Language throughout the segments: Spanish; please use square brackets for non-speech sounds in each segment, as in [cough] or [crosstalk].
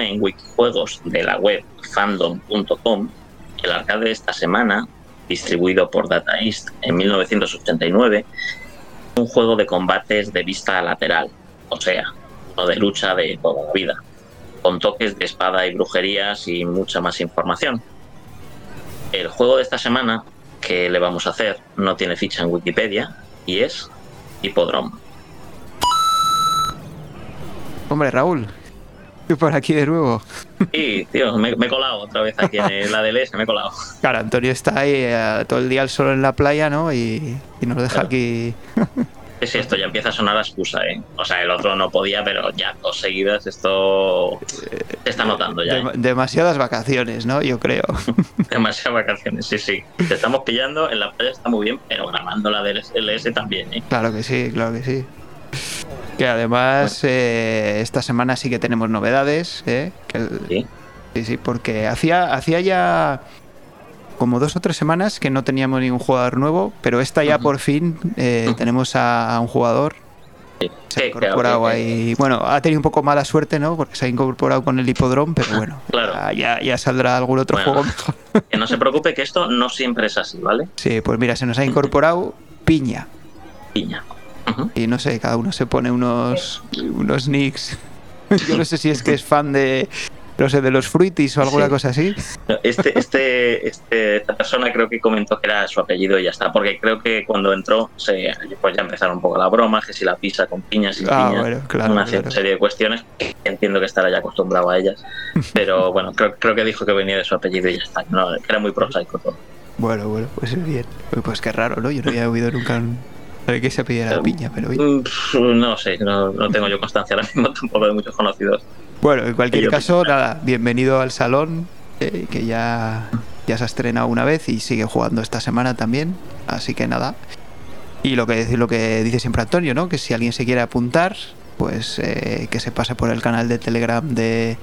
En Wikijuegos de la web fandom.com, el arcade de esta semana, distribuido por Data East en 1989, un juego de combates de vista lateral, o sea, no de lucha de toda la vida, con toques de espada y brujerías y mucha más información. El juego de esta semana que le vamos a hacer no tiene ficha en Wikipedia y es Hippodrome. Hombre, Raúl, estoy [laughs] por aquí de nuevo. Sí, tío, me, me he colado otra vez aquí en la DLS, me he colado. [laughs] Claro, Antonio está ahí eh, todo el día al sol en la playa, ¿no? Y, y nos deja Claro. aquí. [laughs] Sí, esto ya empieza a sonar a excusa, ¿eh? O sea, el otro no podía, pero ya dos seguidas esto se está notando ya. ¿eh? Dem- demasiadas vacaciones, ¿no? Yo creo. Demasiadas vacaciones, sí, sí. Te estamos pillando, en la playa está muy bien, pero grabando la DLS también, ¿eh? Claro que sí, claro que sí. Que además eh, esta semana sí que tenemos novedades, ¿eh? Que Sí. Sí, sí, porque hacía, hacía ya como dos o tres semanas que no teníamos ningún jugador nuevo, pero esta ya por fin eh, tenemos a, a un jugador. Sí, Se ha incorporado claro, ahí. Bueno, ha tenido un poco mala suerte, ¿no? Porque se ha incorporado con el hipodrome, pero bueno, Claro. ya, ya, ya saldrá algún otro Bueno. juego mejor. [laughs] Que no se preocupe que esto no siempre es así, ¿vale? Sí, pues mira, se nos ha incorporado Piña. Piña. Y no sé, cada uno se pone unos, unos nicks. [laughs] Yo no sé si es que es fan de, no sé, de los fruitis o alguna Sí. cosa así. Este, este, este, esta persona creo que comentó que era su apellido y ya está, porque creo que cuando entró se, pues ya empezaron un poco la broma, que si la pisa con piñas y Ah, piñas, bueno, claro, una claro. serie de cuestiones que entiendo que estará ya acostumbrado a ellas, [laughs] pero bueno, creo, creo que dijo que venía de su apellido y ya está, no, era muy prosaico todo. Bueno, bueno, pues bien. Pues qué raro, ¿no? Yo no había oído nunca un- que se pidiera Pero- piña, pero. Mm, No sé, no, no tengo yo constancia ahora mismo [laughs] tampoco de muchos conocidos. Bueno, en cualquier caso, nada, bienvenido al salón, eh, que ya, ya se ha estrenado una vez y sigue jugando esta semana también. Así que nada. Y lo que, lo que dice siempre Antonio, ¿no? Que si alguien se quiere apuntar, pues eh, que se pase por el canal de Telegram de,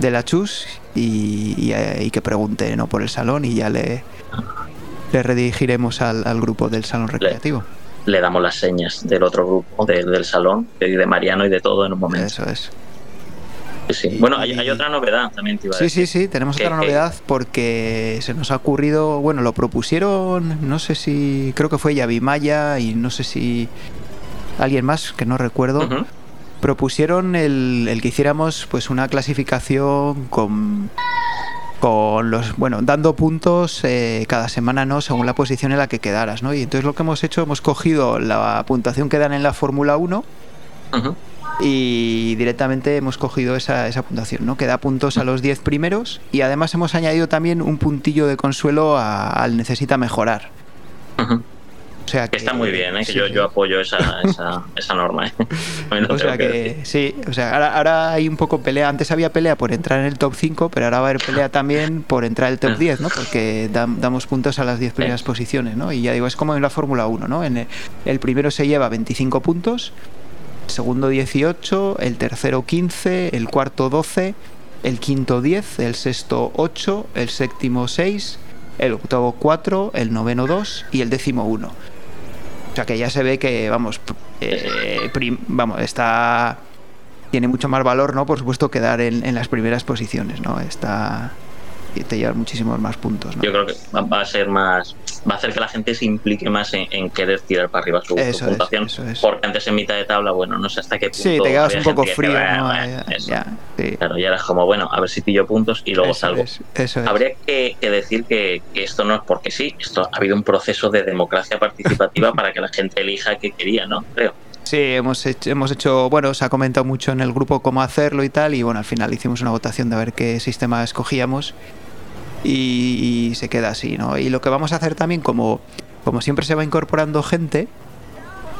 de la Chus y, y, eh, y que pregunte, ¿no? Por el salón y ya le, le redirigiremos al, al grupo del salón recreativo. Le damos las señas del otro grupo, de- del salón, de, de Mariano y de todo en un momento. Eso es. Sí, sí. Bueno, hay, hay otra novedad también, te iba a Sí, decir. sí, sí, tenemos Que- otra que- novedad porque se nos ha ocurrido, bueno, lo propusieron, no sé si, creo que fue Yavimaya y no sé si alguien más, que no recuerdo, propusieron el, el que hiciéramos pues una clasificación con con los bueno dando puntos eh, cada semana no según la posición en la que quedaras no y entonces lo que hemos hecho hemos cogido la puntuación que dan en la Fórmula 1 Ujú. y directamente hemos cogido esa, esa puntuación, ¿no? Que da puntos a los 10 primeros y además hemos añadido también un puntillo de consuelo al necesita mejorar. O sea Que está muy bien, ¿eh? que sí, yo, sí. yo apoyo esa, esa, [laughs] esa norma. ¿eh? O sea que que sí, o sea, ahora, ahora hay un poco pelea. Antes había pelea por entrar en el top 5, pero ahora va a haber pelea [laughs] también por entrar en el top Ah. 10, ¿no? Porque dam- damos puntos a las 10 primeras posiciones, ¿no? Y ya digo, es como en la Fórmula 1, ¿no? En el, el primero se lleva 25 puntos, el segundo 18, el tercero 15, el cuarto 12, el quinto 10, el sexto 8, el séptimo 6, el octavo 4, el noveno 2 y el décimo 1. O sea que ya se ve que, vamos, eh, vamos, está. Tiene mucho más valor, ¿no? Por supuesto, quedar en, en las primeras posiciones, ¿no? Está. Y te llevan muchísimos más puntos, ¿no? Yo creo que va- a ser más. Va a hacer que la gente se implique más en, en querer tirar para arriba su, su Eso es, puntuación. eso es. Porque antes en mitad de tabla, bueno, no sé hasta qué punto. Sí, te quedas un poco que frío, decía, ¿no? Ya, eso. ya, sí. Claro, ya eras como, bueno, a ver si pillo puntos y luego Eso salgo. es, eso es. Habría que, que decir que, que esto no es porque sí, esto ha habido un proceso de democracia participativa [laughs] para que la gente elija qué quería, ¿no? Creo. Sí, hemos hecho, hemos hecho, bueno, se ha comentado mucho en el grupo cómo hacerlo y tal, y bueno, al final hicimos una votación de ver qué sistema escogíamos y, y se queda así, ¿no? Y lo que vamos a hacer también, como, como siempre se va incorporando gente,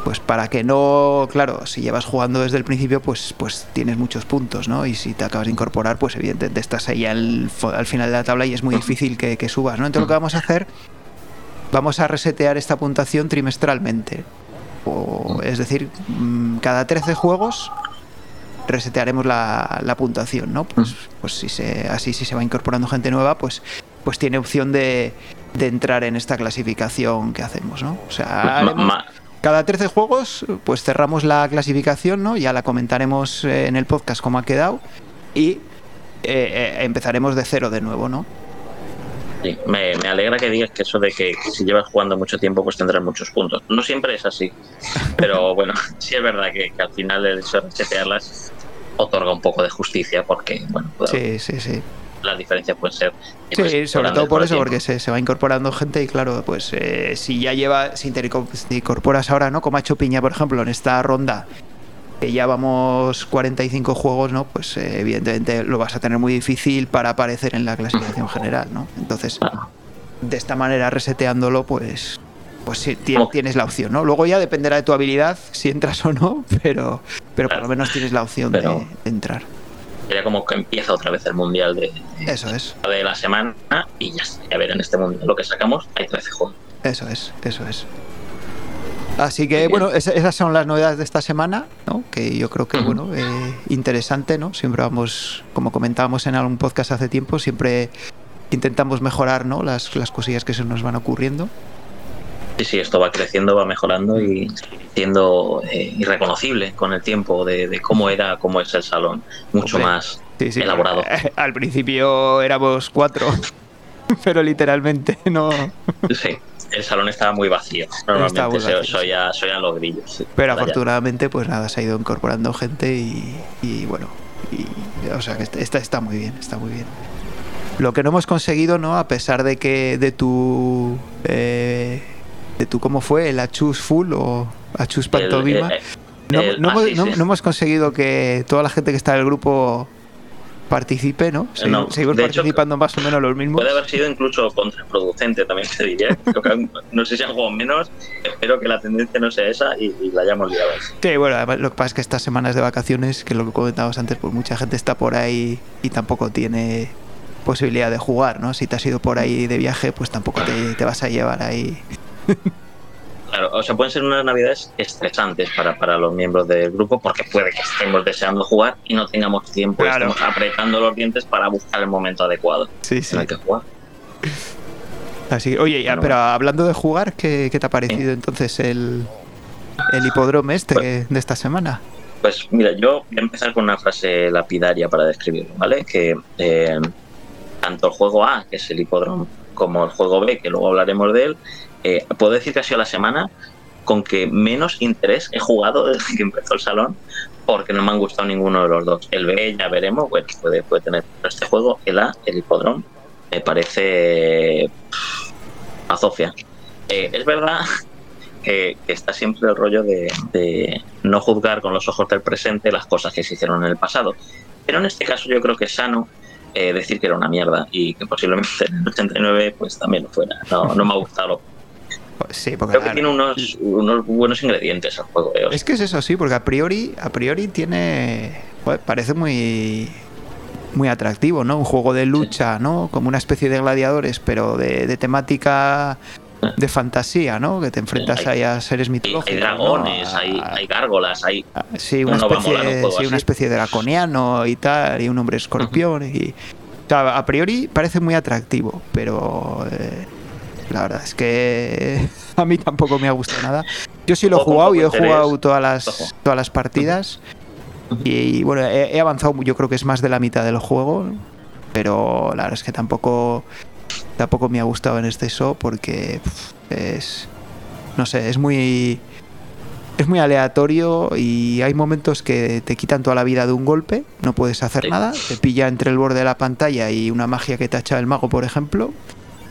pues para que no, claro, si llevas jugando desde el principio, pues, pues tienes muchos puntos, ¿no? Y si te acabas de incorporar, pues evidentemente estás ahí al, final de la tabla y es muy [laughs] difícil que, que subas, ¿no? Entonces lo que vamos a hacer, vamos a resetear esta puntuación trimestralmente. O, es decir, mm, cada 13 juegos resetearemos la, la puntuación, ¿no? Pues, pues si se, así si se va incorporando gente nueva, pues, pues tiene opción de, de entrar en esta clasificación que hacemos, ¿no? O sea, haremos- cada 13 juegos, pues cerramos la clasificación, ¿no? Ya la comentaremos eh, en el podcast cómo ha quedado. Y eh, eh, empezaremos de cero de nuevo, ¿no? Sí, me, me, alegra que digas que eso de que si llevas jugando mucho tiempo pues tendrás muchos puntos. No siempre es así, pero [laughs] bueno, [laughs] sí es verdad que, que al final el hecho de resetearlas otorga un poco de justicia porque, bueno, sí, sí, sí. las diferencias pueden ser... Sí, pues, sobre todo por eso, porque se, se, va incorporando gente y claro, pues eh, si ya lleva, si te incorporas ahora, ¿no? Como ha hecho Piña, por ejemplo, en esta ronda, que ya vamos 45 juegos, ¿no? Pues eh, evidentemente lo vas a tener muy difícil para aparecer en la clasificación general, ¿no? Entonces, de esta manera reseteándolo, pues pues sí, tienes la opción, ¿no? Luego ya dependerá de tu habilidad [laughs] si entras o no, pero, pero por lo menos tienes la opción de, de, entrar. Sería como que empieza otra vez el mundial de, Eso es. de la semana y ya está. A ver, en este mundial lo que sacamos hay 13 juegos. Eso es, eso es. Así que, bueno, esas son las novedades de esta semana, ¿no? Que yo creo que, bueno, eh, interesante, ¿no? Siempre vamos, como comentábamos en algún podcast hace tiempo, siempre intentamos mejorar, ¿no? Las, las cosillas que se nos van ocurriendo. Sí, sí, esto va creciendo, va mejorando y siendo eh, irreconocible con el tiempo de, de, cómo era, cómo es el salón. Mucho Hombre, más sí, sí, elaborado. [laughs] Al principio éramos cuatro, [laughs] pero literalmente no. Sí, el salón estaba muy vacío. Normalmente muy vacío, se oían los grillos. Sí, pero afortunadamente, pues nada, se ha ido incorporando gente y, y bueno, y, o sea que está, está muy bien, está muy bien. Lo que no hemos conseguido, ¿no? A pesar de que de tu. Eh, de tu cómo fue, el Achus Full o Achus Pantomima. No, no, sí, no, hemos conseguido que toda la gente que está en el grupo participe, ¿no? Seguimos, seguimos participando hecho, más o menos los mismos. Puede haber sido incluso contraproducente, también te diría. [laughs] no sé si han jugado menos, espero que la tendencia no sea esa y, y la hayamos liado. Sí, bueno, además, lo que pasa es que estas semanas de vacaciones, que es lo que comentábamos antes, pues mucha gente está por ahí y tampoco tiene posibilidad de jugar, ¿no? Si te has ido por ahí de viaje, pues tampoco te, te vas a llevar ahí Claro, o sea, pueden ser unas navidades estresantes para, para los miembros del grupo porque puede que estemos deseando jugar y no tengamos tiempo, claro. estemos apretando los dientes para buscar el momento adecuado. Sí, sí. Hay que jugar. Así, oye, ya, bueno, pero hablando de jugar, ¿qué, qué te ha parecido sí. entonces el, el hipódromo este pues, de esta semana? Pues mira, yo voy a empezar con una frase lapidaria para describirlo, ¿vale? Que eh, tanto el juego A, que es el hipódromo, como el juego B, que luego hablaremos de él, eh, puedo decir que ha sido la semana con que menos interés he jugado desde que empezó el salón porque no me han gustado ninguno de los dos. El B ya veremos, bueno, puede, puede tener este juego, el A, el hipódromo, me parece a Zofia. Eh, es verdad [laughs] que, que, está siempre el rollo de, de, no juzgar con los ojos del presente las cosas que se hicieron en el pasado. Pero en este caso yo creo que es sano eh, decir que era una mierda y que posiblemente en el 89 pues también lo fuera. No, no me ha gustado Sí, porque Creo que tiene unos, unos, buenos ingredientes el juego. Eh. Es que es eso, sí, porque a priori, a priori tiene. Pues, parece muy. Muy atractivo, ¿no? Un juego de lucha. ¿no? Como una especie de gladiadores, pero de, de temática de fantasía, ¿no? Que te enfrentas hay, ahí a seres mitológicos. Hay dragones, ¿no? hay, hay, gárgolas, hay. Sí, una especie, un sí, una especie de draconiano y tal, y un hombre escorpión. Uh -huh. y, o sea, a priori parece muy atractivo, pero. Eh, la verdad es que [laughs] a mí tampoco me ha gustado nada. Yo sí lo he jugado, yo he jugado todas las, todas las partidas. Y, bueno, he, avanzado, yo creo que es más de la mitad del juego. Pero la verdad es que tampoco, tampoco me ha gustado en este show porque es. No sé, es muy. Es muy aleatorio y hay momentos que te quitan toda la vida de un golpe, no puedes hacer sí. nada, te pilla entre el borde de la pantalla y una magia que te ha echado el mago, por ejemplo,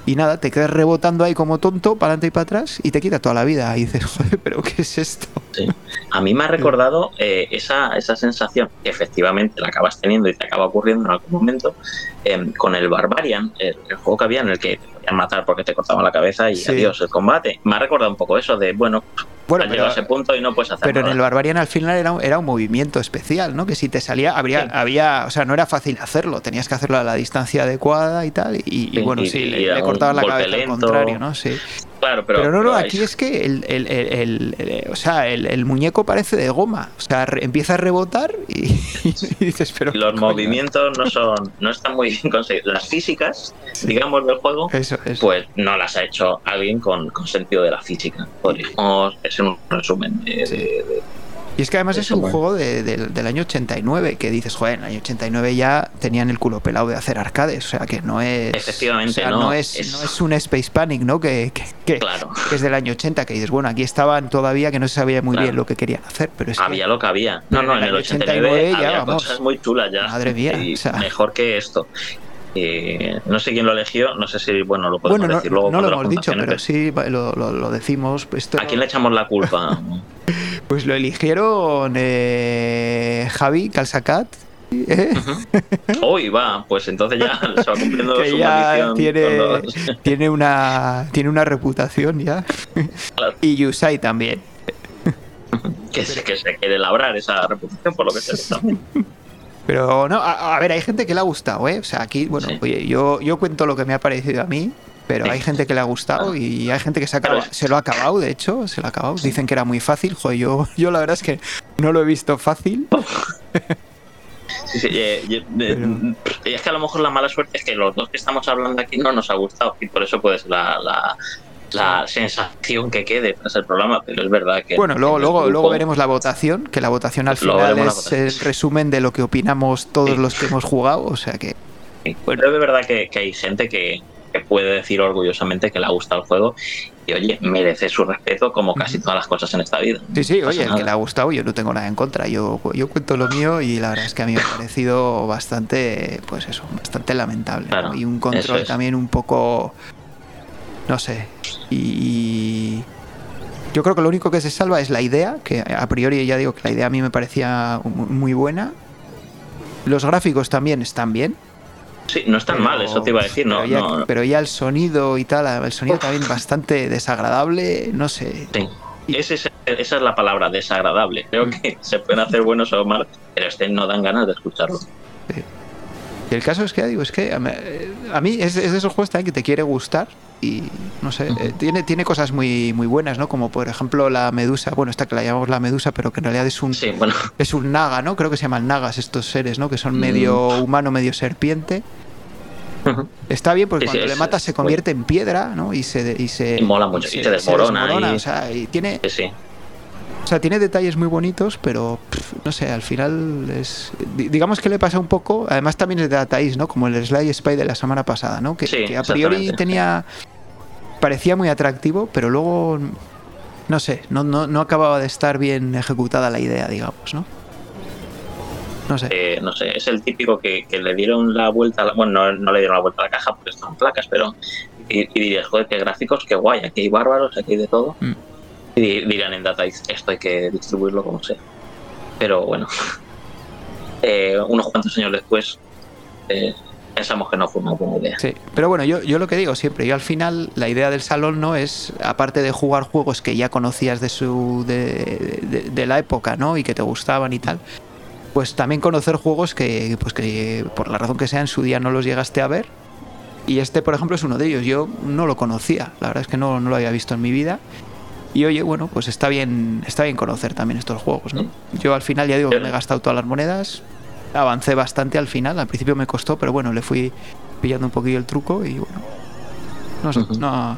y nada, te quedas rebotando ahí como tonto, para adelante y para atrás, y te quita toda la vida. Y dices, [laughs] joder, ¿pero qué es esto? Sí. A mí me ha recordado eh, esa, esa sensación que efectivamente la acabas teniendo y te acaba ocurriendo en algún momento eh, con el Barbarian, el, el, juego que había en el que te podían matar porque te cortaban la cabeza y sí. adiós el combate. Me ha recordado un poco eso de, bueno, bueno, pero, a ese punto y no puedes hacer Pero nada. en el Barbarian al final era un, era un movimiento especial, ¿no? Que si te salía, habría, sí. había, o sea, no era fácil hacerlo, tenías que hacerlo a la distancia adecuada y tal, y, bueno, sí, y, le, le cortabas la cabeza lento. al contrario, ¿no? Sí. Claro, pero, pero no, no, aquí es que el, el, el, el o sea, el, muñeco parece de goma. O sea, re, empieza a rebotar y, [laughs] y dices, pero. Los coño? movimientos no son, no están muy bien conseguidos. Las físicas, sí. digamos, del juego, eso, eso. pues no las ha hecho alguien con, con sentido de la física. Podríamos, es un resumen de, de, de Y es que además es un bueno. juego de- del- del año 89, que dices, joder, en el año 89 ya tenían el culo pelado de hacer arcades, o sea que no es... Efectivamente, o sea, no, no, es, es- no es un Space Panic, ¿no? Que, que, que- Claro. que es del año 80, que dices, bueno, aquí estaban todavía que no se sabía muy Claro. bien lo que querían hacer, pero es Había lo que había. No, no, en el el 89 89 ya, había vamos. cosas muy chulas ya. Madre mía, Y o sea. Mejor que esto. Eh, no sé quién lo eligió, no sé si, bueno, lo podemos Bueno, no, decir luego. no lo hemos dicho, pero sí lo, lo- lo decimos. Esto, ¿A quién le echamos la culpa? [laughs] Pues lo eligieron eh, Javi Calzacat. ¿eh? Hoy va, pues entonces ya se va cumpliendo [laughs] que su ya maldición. tiene, [laughs] tiene, una, tiene una reputación ya. Claro. Y Yusai también. que, se, que se quiere labrar esa reputación por lo que se también. Pero no, a, a ver, hay gente que le ha gustado, ¿eh? O sea, aquí, bueno, Sí. oye, yo, yo cuento lo que me ha parecido a mí, pero Sí. hay gente que le ha gustado y hay gente que se, acaba- se lo ha acabado, de hecho, se lo ha acabado. Dicen que era muy fácil, joder, yo, [laughs] yo la verdad es que no lo he visto fácil. [laughs] Sí, sí, eh, eh, eh, Es que a lo mejor la mala suerte es que los dos que estamos hablando aquí no nos ha gustado y por eso puede ser la, la, la sensación que quede tras el programa, pero es verdad que... Bueno, luego, luego, grupo- luego veremos la votación, que la votación al Luego final es el resumen de lo que opinamos todos Sí. los que hemos jugado, o sea que... Pero es verdad que, que hay gente que, que puede decir orgullosamente que le ha gustado el juego y oye, merece su respeto como casi todas las cosas en esta vida. Sí, sí, No oye, el que le ha gustado, yo no tengo nada en contra. Yo, yo cuento lo mío y la verdad es que a mí me ha parecido bastante, pues eso, bastante lamentable. Y un control es. también un poco, no sé. Y, yo creo que lo único que se salva es la idea, que a priori ya digo que la idea a mí me parecía mu- muy buena. Los gráficos también están bien. Sí, no es tan pero- mal, eso te iba a decir, no, pero ya, no, pero ya el sonido y tal, el sonido también bastante desagradable, no sé. sí. Es- esa es la palabra, desagradable. Creo Mm. que se pueden hacer buenos o malos, pero este no dan ganas de escucharlo. Y el caso es que, ya digo, es que a mí, a mí es, es de esos juegos también que te quiere gustar y no sé, eh, tiene, tiene cosas muy, muy buenas, ¿no? Como por ejemplo la medusa, bueno, esta que la llamamos la medusa, pero que en realidad es un, Sí, bueno, es un naga, ¿no? Creo que se llaman nagas estos seres, ¿no? Que son Mm. medio humano, medio serpiente. Está bien porque Sí, sí, cuando le matas se convierte en piedra, ¿no? Y se, y se Y mola mucho, y se desmorona y- O sea, y tiene, sí, sí. O sea, tiene detalles muy bonitos, pero pff, no sé, al final es. di- Digamos que le pasa un poco. Además, también es de Data East, ¿no? Como el Sly Spy de la semana pasada, ¿no? Que, Sí, que a priori tenía. Parecía muy atractivo, pero luego. No sé, no, no, no acababa de estar bien ejecutada la idea, digamos, ¿no? No sé. Eh, no sé, es el típico que, que le dieron la vuelta, a la- bueno, no, no le dieron la vuelta a la caja porque están placas, pero y, y dirías, joder, qué gráficos, qué guay, aquí hay bárbaros, aquí hay de todo. Mm. Y di- dirían en Data East, esto hay que distribuirlo como sea. Pero bueno, [laughs] eh, unos cuantos años después eh, pensamos que no fue una buena idea. Sí, pero bueno, yo, yo lo que digo siempre, yo al final la idea del salón no es, aparte de jugar juegos que ya conocías de su de, de- de la época, ¿no? Y que te gustaban y tal, pues también conocer juegos que, pues que por la razón que sea en su día no los llegaste a ver. Y este, por ejemplo, es uno de ellos. Yo no lo conocía, la verdad es que no, no lo había visto en mi vida. Y oye, bueno, pues está bien, está bien conocer también estos juegos, ¿no? Yo al final ya digo que me he gastado todas las monedas, avancé bastante al final, al principio me costó, pero bueno, le fui pillando un poquillo el truco y bueno. No sé, no, no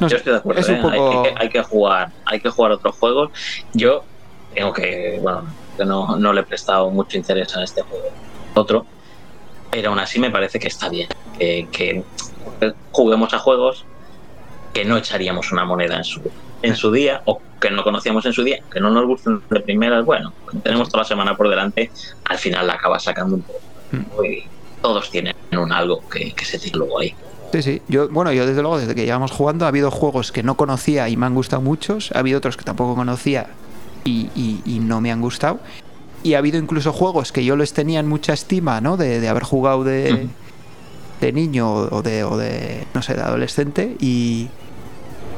Yo sé. estoy de acuerdo, es un ¿eh? poco- hay, que, hay que jugar, hay que jugar otros juegos. Yo tengo que, bueno, que no, no le he prestado mucho interés a este juego. Otro, pero aún así me parece que está bien. Que, que juguemos a juegos que no echaríamos una moneda en su, en su día o que no conocíamos en su día, que no nos gusten de primeras. Bueno, tenemos toda la semana por delante, al final la acabas sacando un poco. Y todos tienen un algo que, que se tira luego ahí. Sí, sí. Yo, bueno, yo desde luego, desde que llevamos jugando, ha habido juegos que no conocía y me han gustado muchos. Ha habido otros que tampoco conocía y, y- y no me han gustado. Y ha habido incluso juegos que yo les tenía en mucha estima, ¿no? De, de haber jugado de, de niño o de, o de, no sé, de adolescente y,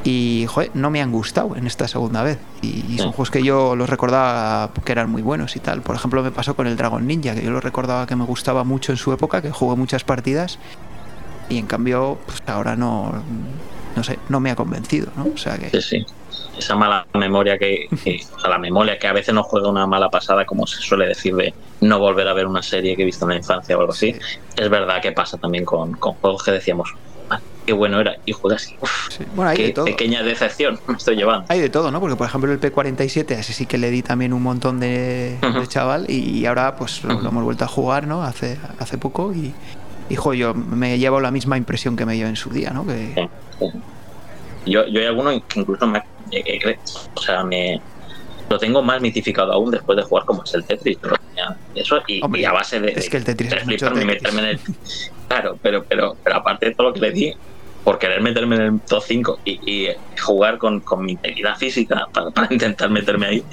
y joder, no me han gustado en esta segunda vez. Y, y son juegos que yo los recordaba que eran muy buenos y tal. Por ejemplo, me pasó con el Dragon Ninja, que yo lo recordaba que me gustaba mucho en su época, que jugué muchas partidas y en cambio pues ahora no no sé no me ha convencido ¿no? o sea que Sí, sí. Esa mala memoria que, que- o sea, la memoria que a veces nos juega una mala pasada, como se suele decir, de no volver a ver una serie que he visto en la infancia o algo así. Es verdad que pasa también con, con juegos que decíamos, "Ah, qué bueno era. Y juegas Bueno, hay qué de todo. pequeña decepción me estoy llevando. Hay de todo, ¿no? Porque, por ejemplo, el P47, ese sí que le di también un montón de, chaval y, ahora pues lo, hemos vuelto a jugar, ¿no? Hace, hace poco y, hijo, yo me llevo la misma impresión que me dio en su día, ¿no? Que... Yo, yo hay alguno que incluso me, o sea, me, lo tengo más mitificado aún después de jugar como es el Tetris. eso y, a base de, es que el Tetris es mucho meterme en el, claro, pero, pero, pero aparte de todo lo que le di, por querer meterme en el top 5 y, jugar con, con, mi integridad física [laughs] para, para, intentar meterme ahí,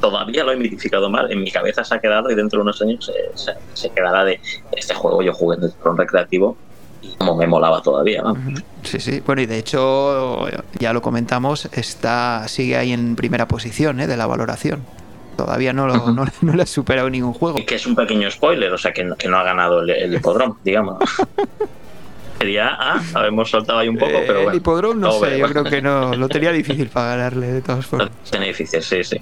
todavía lo he mitificado mal. En mi cabeza se ha quedado y dentro de unos años se, se, quedará de este juego yo jugué en el recreativo como me molaba todavía. Sí, sí. Bueno, y de hecho, ya lo comentamos, está sigue ahí en primera posición ¿eh? de la valoración. Todavía no, lo, [laughs] no, le ha superado ningún juego. Y que es un pequeño spoiler, o sea, que no, que no ha ganado el, el hipodrome, [laughs] digamos. Sería, ah, hemos soltado ahí un poco, pero bueno. El hipodrome no, sé, yo creo que no, [laughs] lo tenía difícil para ganarle de todas formas. Tenía difícil, sí, sí.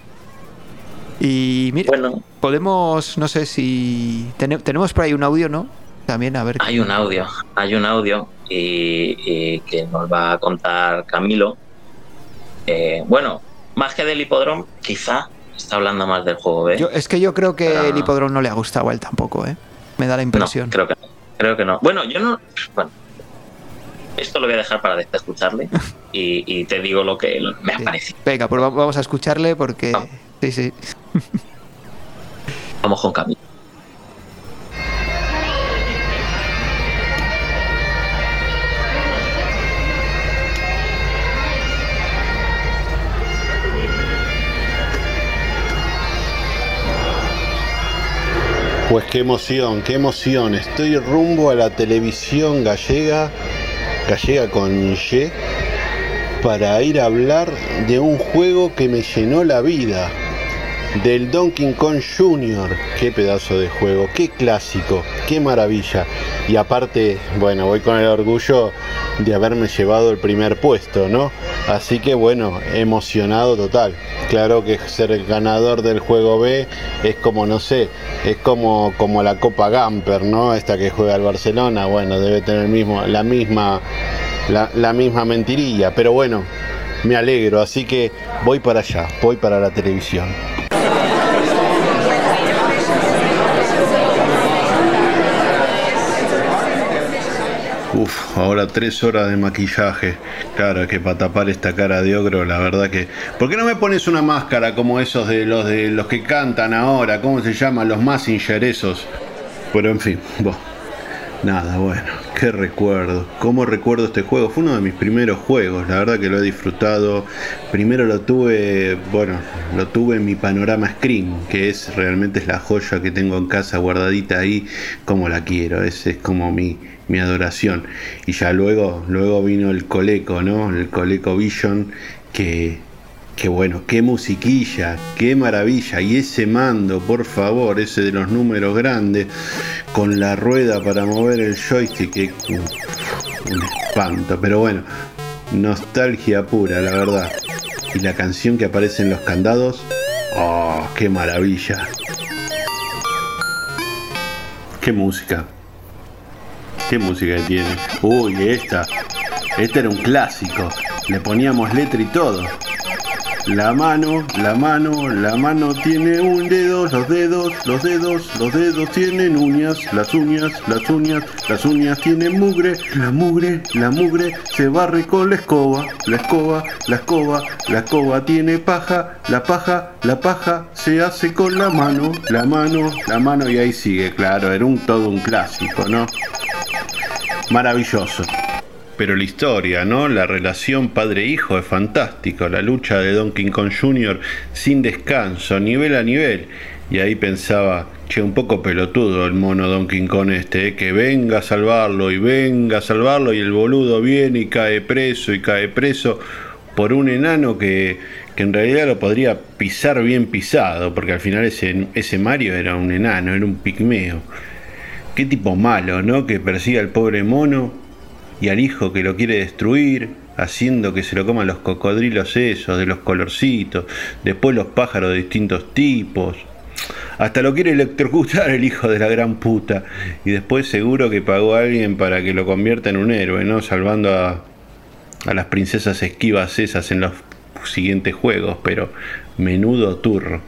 Y mira, bueno. podemos, no sé si tenemos por ahí un audio, ¿no? También a ver. Hay un audio, hay un audio y, que nos va a contar Camilo. Eh, bueno, más que del hipódromo, quizá está hablando más del juego B. es que yo creo que el hipódromo no le ha gustado a él tampoco, ¿eh? Me da la impresión. creo que Creo que no. Bueno, yo no. Bueno, esto lo voy a dejar para escucharle [laughs] y, te digo lo que me ha parecido. Venga, pues vamos a escucharle porque. Sí, sí. Vamos con Camilo. Pues qué emoción, qué emoción. Estoy rumbo a la televisión gallega, gallega con Y, para ir a hablar de un juego que me llenó la vida. Del Donkey Kong Jr. Qué pedazo de juego, qué clásico, qué maravilla. Y aparte, bueno, voy con el orgullo de haberme llevado el primer puesto, ¿no? Así que bueno, emocionado total. Claro que ser el ganador del juego B es como, no sé, es como, como la Copa Gamper, ¿no? Esta que juega el Barcelona, bueno, debe tener mismo, la misma, la, la misma mentirilla, pero bueno, me alegro, así que voy para allá, voy para la televisión. Uf, ahora tres horas de maquillaje. Claro, que para tapar esta cara de ogro, la verdad que. ¿Por qué no me pones una máscara como esos de los de los que cantan ahora? ¿Cómo se llaman? Los más esos. Pero en fin, Nada, bueno, qué recuerdo. ¿Cómo recuerdo este juego? Fue uno de mis primeros juegos, la verdad que lo he disfrutado. Primero lo tuve, bueno, lo tuve en mi panorama screen, que es realmente es la joya que tengo en casa guardadita ahí como la quiero. Ese es como mi, mi adoración. Y ya luego, luego vino el Coleco, ¿no? El Coleco Vision, que, que bueno, qué musiquilla, qué maravilla. Y ese mando, por favor, ese de los números grandes, con la rueda para mover el joystick, que un espanto. Pero bueno, nostalgia pura, la verdad. Y la canción que aparece en los candados, oh, qué maravilla. Qué música. ¿Qué música tiene? Uy, esta. Este era un clásico. Le poníamos letra y todo. La mano, la mano, la mano tiene un dedo, los dedos, los dedos, los dedos tienen uñas, las uñas, las uñas, las uñas tienen mugre, la mugre, la mugre se barre con la escoba, la escoba, la escoba, la escoba tiene paja, la paja, la paja se hace con la mano, la mano, la mano y ahí sigue, claro, era un todo un clásico, ¿no? Maravilloso. Pero la historia, ¿no? La relación padre-hijo es fantástico. La lucha de Donkey Kong Jr. sin descanso, nivel a nivel. Y ahí pensaba, che, un poco pelotudo el mono Donkey Kong este, ¿eh? que venga a salvarlo y venga a salvarlo y el boludo viene y cae preso y cae preso por un enano que, que en realidad lo podría pisar bien pisado, porque al final ese, ese Mario era un enano, era un pigmeo. Qué tipo malo, ¿no? Que persigue al pobre mono y al hijo que lo quiere destruir, haciendo que se lo coman los cocodrilos esos, de los colorcitos, después los pájaros de distintos tipos. Hasta lo quiere electrocutar el hijo de la gran puta. Y después seguro que pagó a alguien para que lo convierta en un héroe, ¿no? Salvando a, a las princesas esquivas esas en los siguientes juegos, pero menudo turro.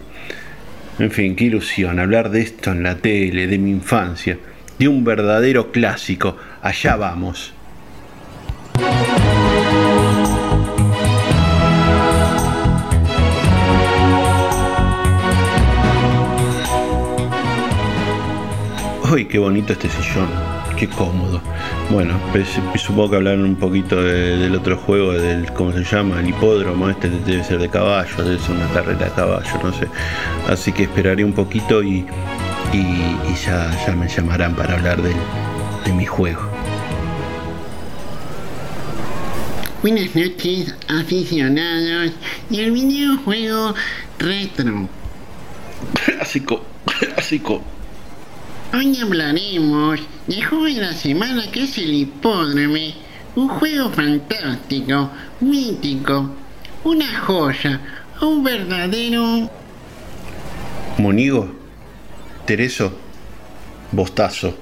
En fin, qué ilusión hablar de esto en la tele, de mi infancia, de un verdadero clásico. Allá vamos. Uy, qué bonito este sillón, qué cómodo. Bueno, pues, supongo que hablaron un poquito del otro juego, del, ¿cómo se llama? El hipódromo, este debe ser de caballo, debe ser una carrera de caballo, no sé. Así que esperaré un poquito y, y, ya, ya, me llamarán para hablar de, de mi juego. Buenas noches, aficionados del videojuego retro. [laughs] Clásico, clásico. [laughs] Hoy hablaremos del juego de la semana que es el hipódromo. Un juego fantástico, mítico, una joya, un verdadero... Monigo, Tereso, Bostazo,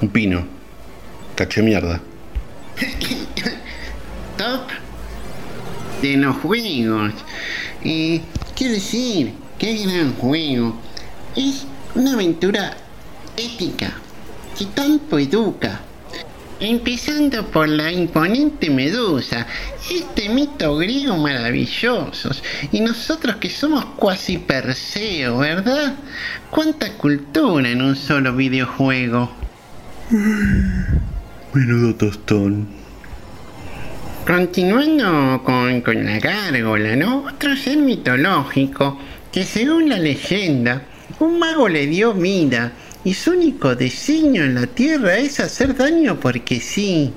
un pino, caché mierda. [coughs] top de los juegos. Y qué decir, qué gran juego. Es una aventura ética que tanto educa. Empezando por la imponente Medusa, este mito griego maravilloso, y nosotros que somos cuasi Perseo, ¿verdad? ¿Cuánta cultura en un solo videojuego? Menudo tostón. Continuando con, con la gárgola, ¿no? Otro ser mitológico que según la leyenda, un mago le dio vida y su único designio en la tierra es hacer daño porque sí.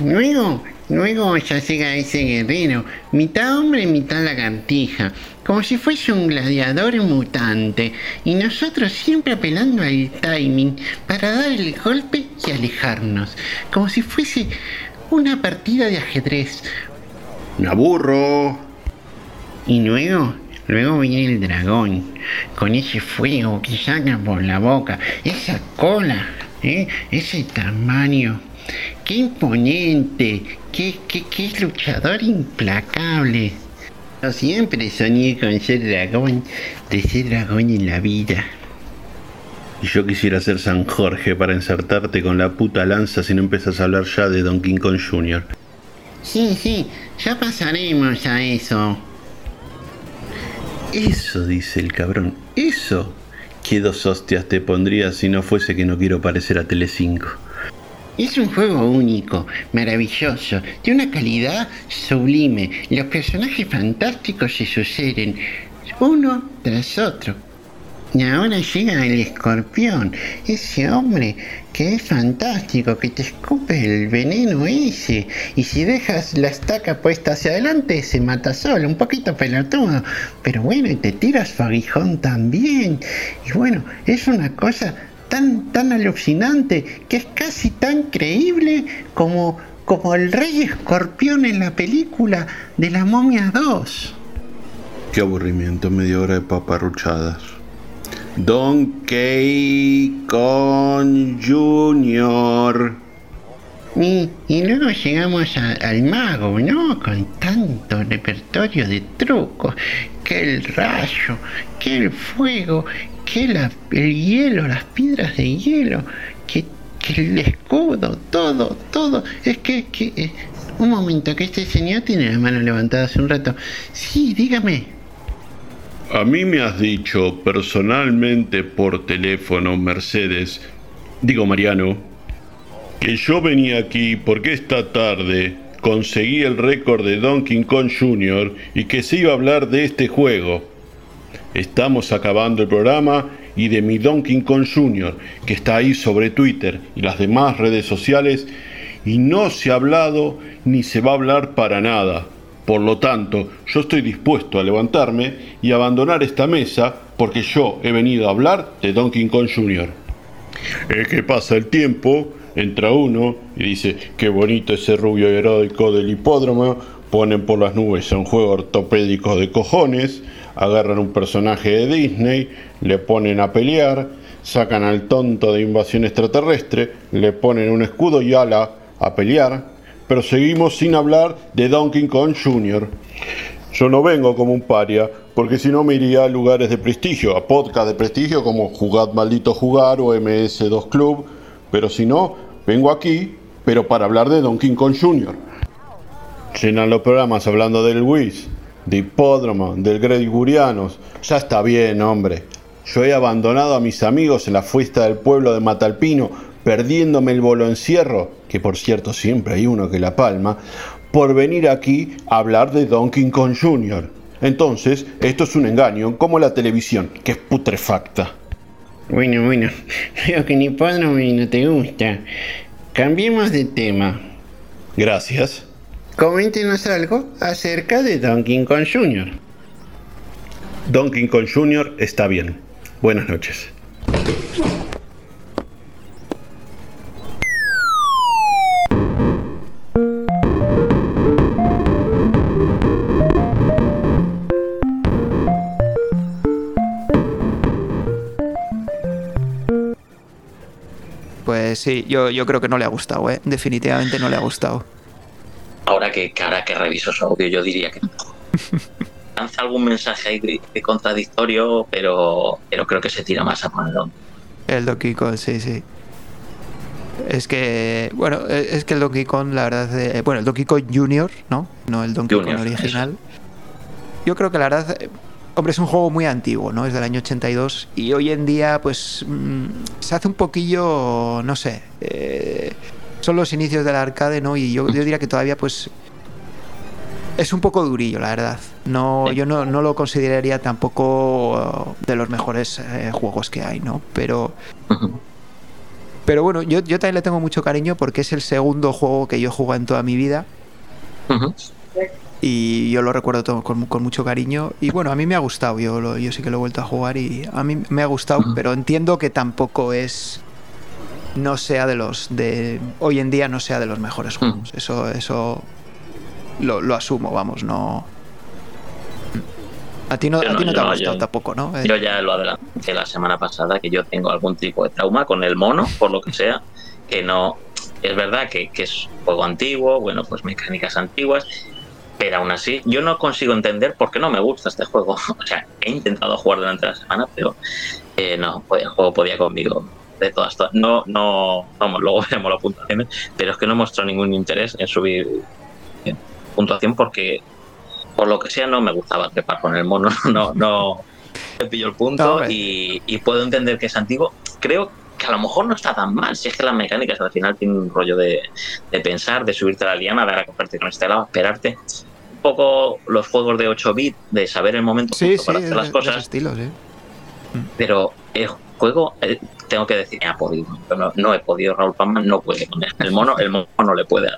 Luego, luego ya llega ese guerrero, mitad hombre mitad lagartija, como si fuese un gladiador mutante, y nosotros siempre apelando al timing para dar el golpe y alejarnos, como si fuese una partida de ajedrez. Me aburro. Y luego, luego viene el dragón, con ese fuego que saca por la boca, esa cola, ¿eh? ese tamaño. ¡Qué imponente! ¡Qué, qué, qué luchador implacable! Yo siempre soñé con ser dragón, de ser dragón en la vida. Y yo quisiera ser San Jorge para ensartarte con la puta lanza si no empiezas a hablar ya de Don King Kong Jr. Sí, sí, ya pasaremos a eso. Eso, dice el cabrón, eso. ¿Qué dos hostias te pondría si no fuese que no quiero parecer a Telecinco? Es un juego único, maravilloso, de una calidad sublime. Los personajes fantásticos se suceden uno tras otro. Y ahora llega el escorpión, ese hombre que es fantástico, que te escupe el veneno ese. Y si dejas la estaca puesta hacia adelante, se mata solo, un poquito pelotudo. Pero bueno, y te tiras su aguijón también. Y bueno, es una cosa tan, tan alucinante que es casi tan creíble como, como el rey escorpión en la película de la momia 2. Qué aburrimiento, media hora de paparruchadas. Don Con Jr. Y, y luego llegamos al mago, ¿no? Con tanto repertorio de trucos, que el rayo, que el fuego, que la- el hielo, las piedras de hielo, que, que el escudo, todo, todo. Es que, que eh, un momento, que este señor tiene la mano levantada hace un rato. Sí, dígame. A mí me has dicho personalmente por teléfono, Mercedes, digo Mariano, que yo venía aquí porque esta tarde conseguí el récord de Donkey Kong Jr. y que se iba a hablar de este juego. Estamos acabando el programa y de mi Donkey Kong Jr., que está ahí sobre Twitter y las demás redes sociales, y no se ha hablado ni se va a hablar para nada. Por lo tanto, yo estoy dispuesto a levantarme y abandonar esta mesa porque yo he venido a hablar de Donkey Kong Jr. Es que pasa el tiempo, entra uno y dice, qué bonito ese rubio heroico del hipódromo, ponen por las nubes un juego ortopédico de cojones, agarran un personaje de Disney, le ponen a pelear, sacan al tonto de invasión extraterrestre, le ponen un escudo y ala a pelear, pero seguimos sin hablar de Donkey Kong Jr. Yo no vengo como un paria, porque si no me iría a lugares de prestigio, a podcast de prestigio como Jugad Maldito Jugar o MS2 Club, pero si no, vengo aquí, pero para hablar de Donkey Kong Jr. Llenan los programas hablando del Wiz, de Hipódromo, del Grey Gurianos. Ya está bien, hombre. Yo he abandonado a mis amigos en la fiesta del pueblo de Matalpino, perdiéndome el bolo encierro, que por cierto siempre hay uno que la palma, por venir aquí a hablar de Donkey Kong Jr. Entonces, esto es un engaño, como la televisión, que es putrefacta. Bueno, bueno, [laughs] veo que ni ni no te gusta. Cambiemos de tema. Gracias. Coméntenos algo acerca de Donkey Kong Jr. Donkey Kong Jr. está bien. Buenas noches. Sí, yo, yo creo que no le ha gustado, ¿eh? Definitivamente no le ha gustado. Ahora que, ahora que reviso su audio, yo diría que no. [laughs] lanza algún mensaje ahí de, de contradictorio, pero, pero creo que se tira más a ponerlo. El Donkey Kong, sí, sí. Es que, bueno, eh, es que el Donkey Kong, la verdad, eh, bueno, el Donkey Kong Junior, ¿no? No el Donkey Junior, Kong original. Yo creo que la verdad, hombre, es un juego muy antiguo, ¿no? Es del año 82 y hoy en día, pues, mm, se hace un poquillo, no sé, eh, son los inicios del arcade, ¿no? Y yo, yo diría que todavía, pues, es un poco durillo, la verdad. No, Sí. yo no, no lo consideraría tampoco uh, de los mejores eh, juegos que hay, ¿no? Pero pero bueno, yo, yo también le tengo mucho cariño porque es el segundo juego que yo he jugado en toda mi vida y yo lo recuerdo todo con, con mucho cariño. Y bueno, a mí me ha gustado, yo, lo- yo sí que lo he vuelto a jugar y a mí me ha gustado, pero entiendo que tampoco es. No sea de los. de Hoy en día no sea de los mejores juegos. Eso, eso lo, lo asumo, vamos, no. A ti no, a no, ti no yo te ha gustado yo- tampoco, ¿no? Eh, Yo ya lo adelanté la semana pasada que yo tengo algún tipo de trauma con el mono, por lo que sea, que no. Es verdad que, que es juego antiguo, bueno, pues mecánicas antiguas, pero aún así yo no consigo entender por qué no me gusta este juego. [laughs] O sea, he intentado jugar durante la semana, pero eh, no, pues, el juego podía conmigo de todas, todas. No, no, vamos, luego [laughs] veremos las puntuaciones, pero es que no mostró ningún interés en subir eh, puntuación porque por lo que sea no me gustaba trepar con el mono, [laughs] no, no me pillo el punto y puedo entender que es antiguo. Creo que a lo mejor no está tan mal, si es que las mecánicas al final tienen un rollo de, de pensar, de subirte a la liana, dar a cogerte con este lado, esperarte. Poco los juegos de 8 bits, de saber el momento sí, sí, para hacer las cosas, estilo, sí. pero el juego, eh, tengo que decir, ha podido. Yo No, no he podido, Raúl Palma no puede con el mono, el mono no le puede.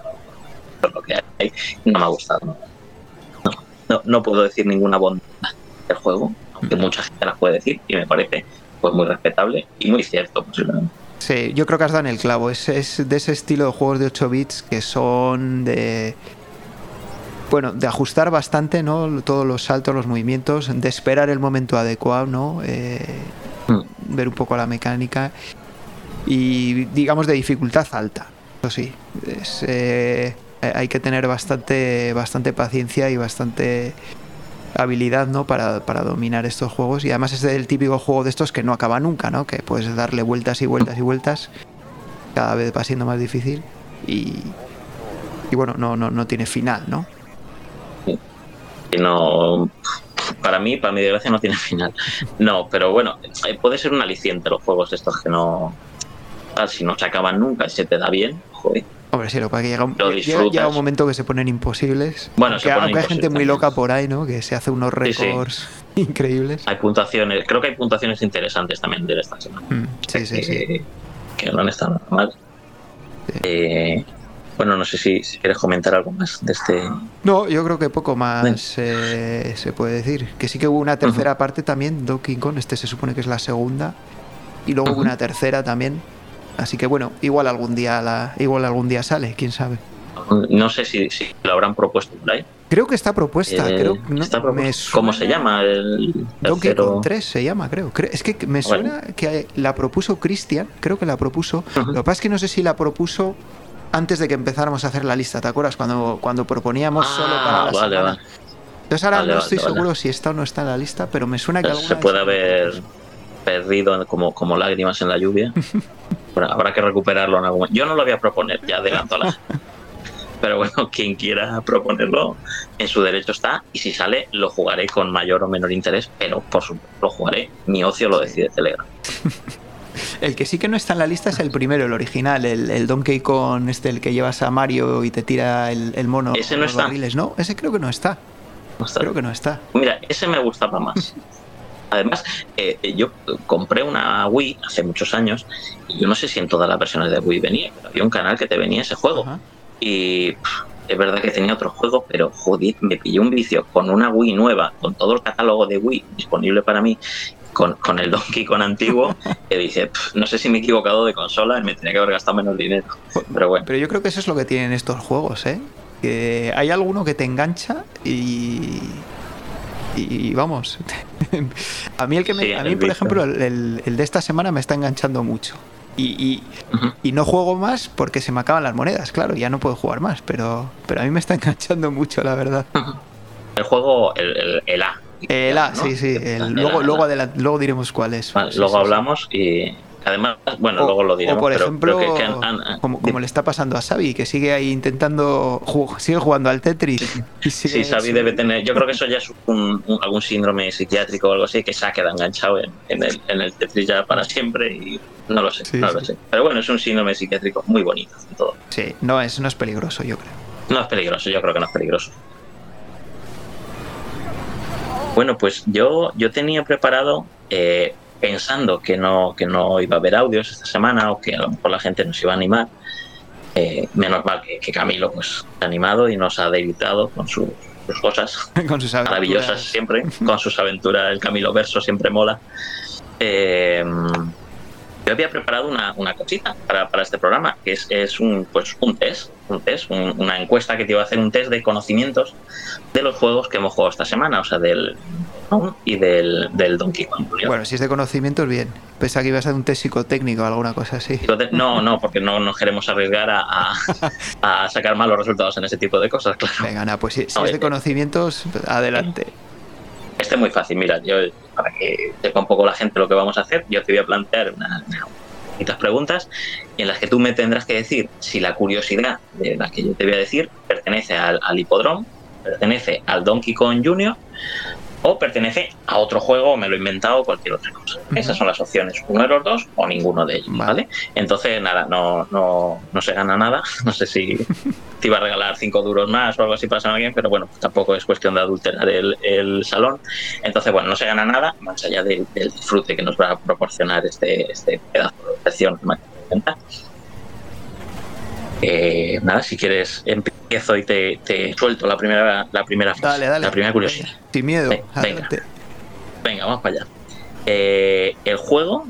Por lo que hay, no me ha gustado. No, no, no puedo decir ninguna bondad del juego, aunque mucha gente las puede decir y me parece pues muy respetable y muy cierto. posiblemente. Sí, yo creo que has dado en el clavo. Es, es de ese estilo de juegos de 8 bits que son de. Bueno, de ajustar bastante, ¿no? Todos los saltos, los movimientos, de esperar el momento adecuado, ¿no? Eh, Mm. ver un poco la mecánica. Y digamos de dificultad alta. Eso sí. Es, eh, hay que tener bastante, bastante paciencia y bastante habilidad ¿no? para, para dominar estos juegos y además es el típico juego de estos que no acaba nunca, ¿no? que puedes darle vueltas y vueltas y vueltas, cada vez va siendo más difícil y, y bueno, no, no, no tiene final, ¿no? Que no para mí para mi desgracia no tiene [laughs] final no pero bueno eh, puede ser un aliciente los juegos estos que no ah, si no se acaban nunca y se te da bien joder Hombre, sí, lo que llega, un- llega- un momento que se ponen imposibles. Bueno, aunque, se ponen aunque hay gente imposibles muy loca por ahí, ¿no? Que se hace unos Sí, sí. récords [laughs] increíbles. hay puntuaciones creo que hay puntuaciones interesantes también de esta semana Mm, sí, sí, que, sí. que no han estado mal Sí. Eh, bueno no sé si, si quieres comentar algo más de este No, yo creo que poco más eh, se puede decir. Que sí que hubo una tercera parte también, Donkey Kong, este se supone que es la segunda. Y luego hubo una tercera también. Así que bueno, igual algún día la, igual algún día sale, quién sabe. no sé si, si lo habrán propuesto por ahí Creo que está propuesta. Eh, creo, no, está me propuesta. ¿Cómo se llama? El Donkey? Kong 3 se llama, creo. Cre- Es que me Bueno. suena que la propuso Cristian, creo que la propuso. Lo que pasa es que no sé si la propuso antes de que empezáramos a hacer la lista, ¿te acuerdas? Cuando, cuando proponíamos solo para Ah, la vale, semana. vale. Entonces ahora Vale, no estoy seguro si está o no está en la lista, pero me suena que alguna Se puede haber perdido como, como lágrimas en la lluvia. [laughs] Bueno, habrá que recuperarlo en algún momento. Yo no lo voy a proponer, ya adelanto la [laughs] Pero bueno, quien quiera proponerlo, en su derecho está. Y si sale, lo jugaré con mayor o menor interés. Pero por supuesto, lo jugaré. Mi ocio lo decide Telegram. [laughs] El que sí que no está en la lista es el primero, el original, el, el Donkey Kong, este, el que llevas a Mario y te tira el, el mono. Ese no los está. barriles. No, ese creo que no está. No está. Creo que no está. Mira, ese me gustaba más. Además, eh, yo compré una Wii hace muchos años y yo no sé si en todas las versiones de Wii venía, pero había un canal que te venía ese juego. Y pff, es verdad que tenía otro juego, pero joder, me pillé un vicio con una Wii nueva, con todo el catálogo de Wii disponible para mí, con, con el Donkey Kong antiguo, [laughs] que dije, pff, no sé si me he equivocado de consola y me tenía que haber gastado menos dinero. Pero bueno, Pero yo creo que eso es lo que tienen estos juegos, ¿eh? Que hay alguno que te engancha y. Y vamos. [laughs] a mí, el que me, Sí, a mí por ejemplo, el, el- de esta semana me está enganchando mucho. Y, y no juego más porque se me acaban las monedas, claro, ya no puedo jugar más, pero, pero a mí me está [laughs] enganchando mucho, la verdad. el juego, el, el, el A. El A, ¿no? sí, sí. el- luego, luego, luego diremos cuál es. Vale, Sí, luego sí, sí. hablamos y además, bueno, O- luego lo diremos. O por pero ejemplo, creo que- que han- han- como, como le está pasando a Xavi, que sigue ahí intentando, sigue jugando al Tetris. y sigue- Sí, Xavi debe tener. Yo creo que eso ya es un, un- algún síndrome psiquiátrico o algo así que se ha quedado enganchado en, en el, en el Tetris ya para siempre y no lo sé, no lo sé. Pero bueno, es un síndrome psiquiátrico muy bonito todo. Sí, no es, no es peligroso, yo creo. No es peligroso, yo creo que no es peligroso. Bueno, pues yo, yo tenía preparado, eh, pensando que no, que no iba a haber audios esta semana o que a lo mejor la gente nos iba a animar. eh, menos mal que, que Camilo pues, se ha animado y nos ha deleitado con sus- sus cosas. [laughs] Con sus maravillosas siempre, con sus aventuras, el Camilo Verso siempre mola. Eh, yo había preparado una, una cosita para, para este programa, que es, es un, pues, un test, un test un- una encuesta que te iba a hacer un test de conocimientos de los juegos que hemos jugado esta semana, o sea, del Kong y del, del Donkey Kong. Bueno, si es de conocimientos, bien. Pensaba que iba a ser un test psicotécnico o alguna cosa así. No, no, porque no nos queremos arriesgar a, a- a sacar malos resultados en ese tipo de cosas, claro. Venga, nada, pues si, es de conocimientos, adelante. Este es muy fácil, mira, yo para que sepa un poco la gente lo que vamos a hacer, yo te voy a plantear unas unas preguntas en las que tú me tendrás que decir si la curiosidad de la que yo te voy a decir pertenece al, al hipódromo, pertenece al Donkey Kong Jr. o pertenece a otro juego, o me lo he inventado o cualquier otra cosa. Esas son las opciones, uno de los dos o ninguno de ellos, Vale. ¿vale? Entonces, nada, no, no, no se gana nada, [laughs] no sé si [laughs] te iba a regalar cinco duros más o algo así para alguien, pero bueno, tampoco es cuestión de adulterar el, el salón. Entonces, bueno, no se gana nada más allá del, del disfrute que nos va a proporcionar este, este pedazo de sección que me. Eh, nada, si quieres empiezo y te, te suelto la primera, la primera frase, Dale, dale. la primera curiosidad. Sin miedo, Venga. Venga, vamos para allá. Eh, el juego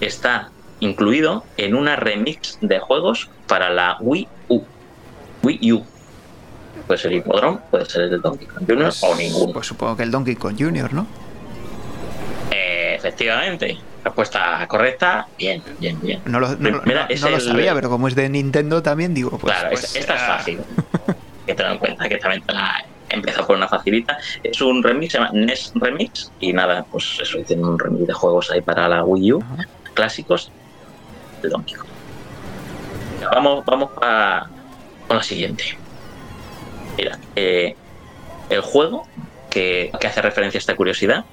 está incluido en una remix de juegos para la Wii U. Wii U. Puede ser Hipodrome, puede ser el de Donkey Kong Jr. Pues, o ninguno. pues supongo que el Donkey Kong Jr., ¿no? Eh, efectivamente. Respuesta correcta. Bien, bien, bien. No lo, no, lo- Mira, no- es no lo el- sabía, pero como es de Nintendo también, digo, pues. claro, pues, esta, esta es ah, fácil. [laughs] que tener en cuenta que también te la empezó por una facilita. Es un remix, se llama NES Remix. Y nada, pues eso, tiene un remix de juegos ahí para la Wii U. Ajá. clásicos de Donkey Kong. Vamos, vamos a, con la siguiente. Mira, eh, el juego que, que hace referencia a esta curiosidad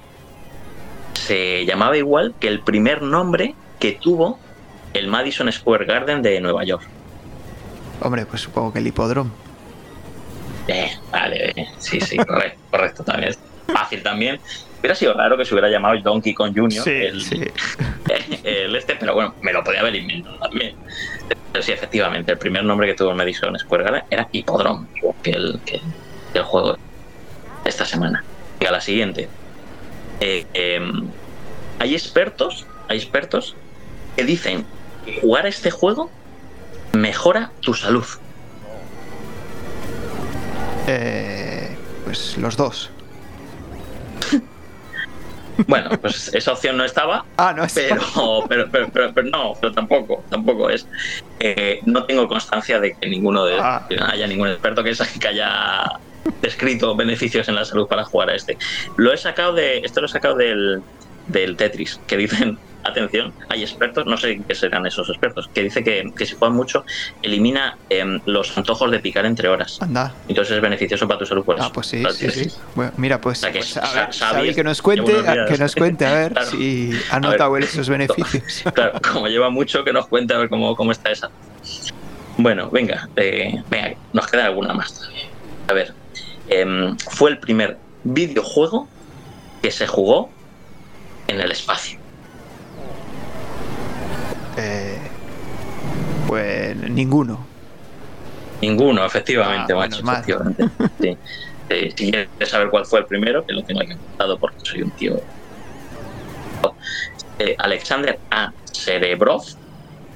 se llamaba igual que el primer nombre que tuvo el Madison Square Garden de Nueva York. Hombre, pues supongo que el hipódromo. Eh, vale, eh, sí, sí, [laughs] correcto, correcto también. Fácil también. Hubiera sido raro que se hubiera llamado Donkey Kong Jr. el, sí. [laughs] el este, pero bueno, me lo podía haber inventado también. Pero sí, efectivamente, el primer nombre que tuvo el Madison Square Garden era Hipodrome, que el, que el juego de esta semana. Y a la siguiente. Eh, em, hay expertos, hay expertos que dicen que jugar a este juego mejora tu salud. Eh, Pues los dos. [laughs] Bueno, pues esa opción no estaba. [laughs] Ah, no pero, pero, pero, pero, pero no, pero tampoco, tampoco es. Eh, no tengo constancia de que ninguno de Ah. haya ningún experto que [laughs] haya descrito beneficios en la salud para jugar a este. Lo he sacado de, esto lo he sacado del, del Tetris, que dicen, [laughs] atención, hay expertos, no sé qué serán esos expertos, que dice que, que si juegan mucho elimina em, los antojos de picar entre horas. Anda. Entonces es beneficioso para tu salud por eso. Ah, pues sí, Lo sí, sí. Bueno, mira, pues, sea que pues, a ver, Xavi que nos cuente, a- que nos cuente, a ver Claro. si [laughs] ha notado él esos [laughs] beneficios. Claro, como lleva mucho, que nos cuente a ver cómo, cómo está esa. Bueno, venga, eh, venga, nos queda alguna más. A ver, em, fue el primer videojuego que se jugó en el espacio. Eh, pues ninguno. Ninguno, efectivamente, Ah, macho, mal. efectivamente. [laughs] Sí. Eh, si quieres saber cuál fue el primero, que lo tengo aquí apuntado porque soy un tío. Eh, Alexander A. Serebrov,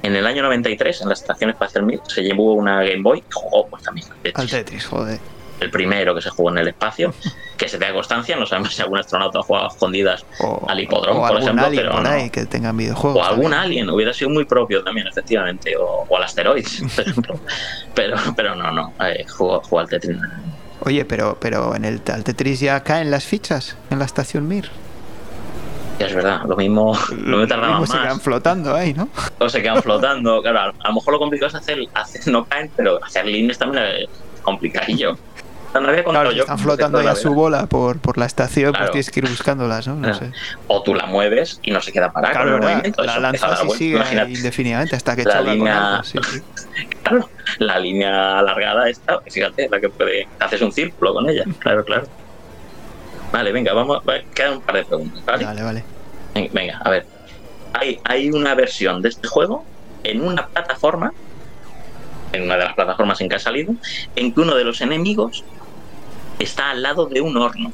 en el año 93, en la Estación Espacial Mir, se llevó una Game Boy y jugó pues, también al Tetris. Al Tetris, joder. El primero que se jugó en el espacio, que se tenga constancia, no sabemos si algún astronauta ha jugado a escondidas O, al hipódromo, o por algún ejemplo, alien pero por no. que tengan videojuegos. o algún también. alien, hubiera sido muy propio también, efectivamente, o, o al asteroides, por [laughs] ejemplo. Pero, pero no, no, eh, jugó, jugó al Tetris. Oye, pero, pero en el al Tetris ya caen las fichas en la estación Mir. Es verdad, lo mismo, no me tardaba Mismo se más, quedan flotando ahí, ¿no? o se quedan [laughs] flotando. Claro, a, a lo mejor lo complicado es hacer, hacer no caen, pero hacer líneas también es complicadillo. Claro, yo están flotando ya su bola por, por la estación, Claro. pues tienes que ir buscándolas, ¿no? No sé. O tú la mueves y no se queda parada Claro, con el ¿verdad? movimiento. La eso empieza a lanzas dar y vueltas. sigue Imagínate. indefinidamente hasta que La línea- algo. Sí, sí. [laughs] Claro, la línea alargada esta, fíjate, la que puede. Haces un círculo con ella, claro, claro. Vale, venga, vamos. va- Quedan un par de preguntas, ¿vale? Vale, vale. Ven- Venga, a ver. Hay, hay una versión de este juego en una plataforma, en una de las plataformas en que ha salido, en que uno de los enemigos está al lado de un horno.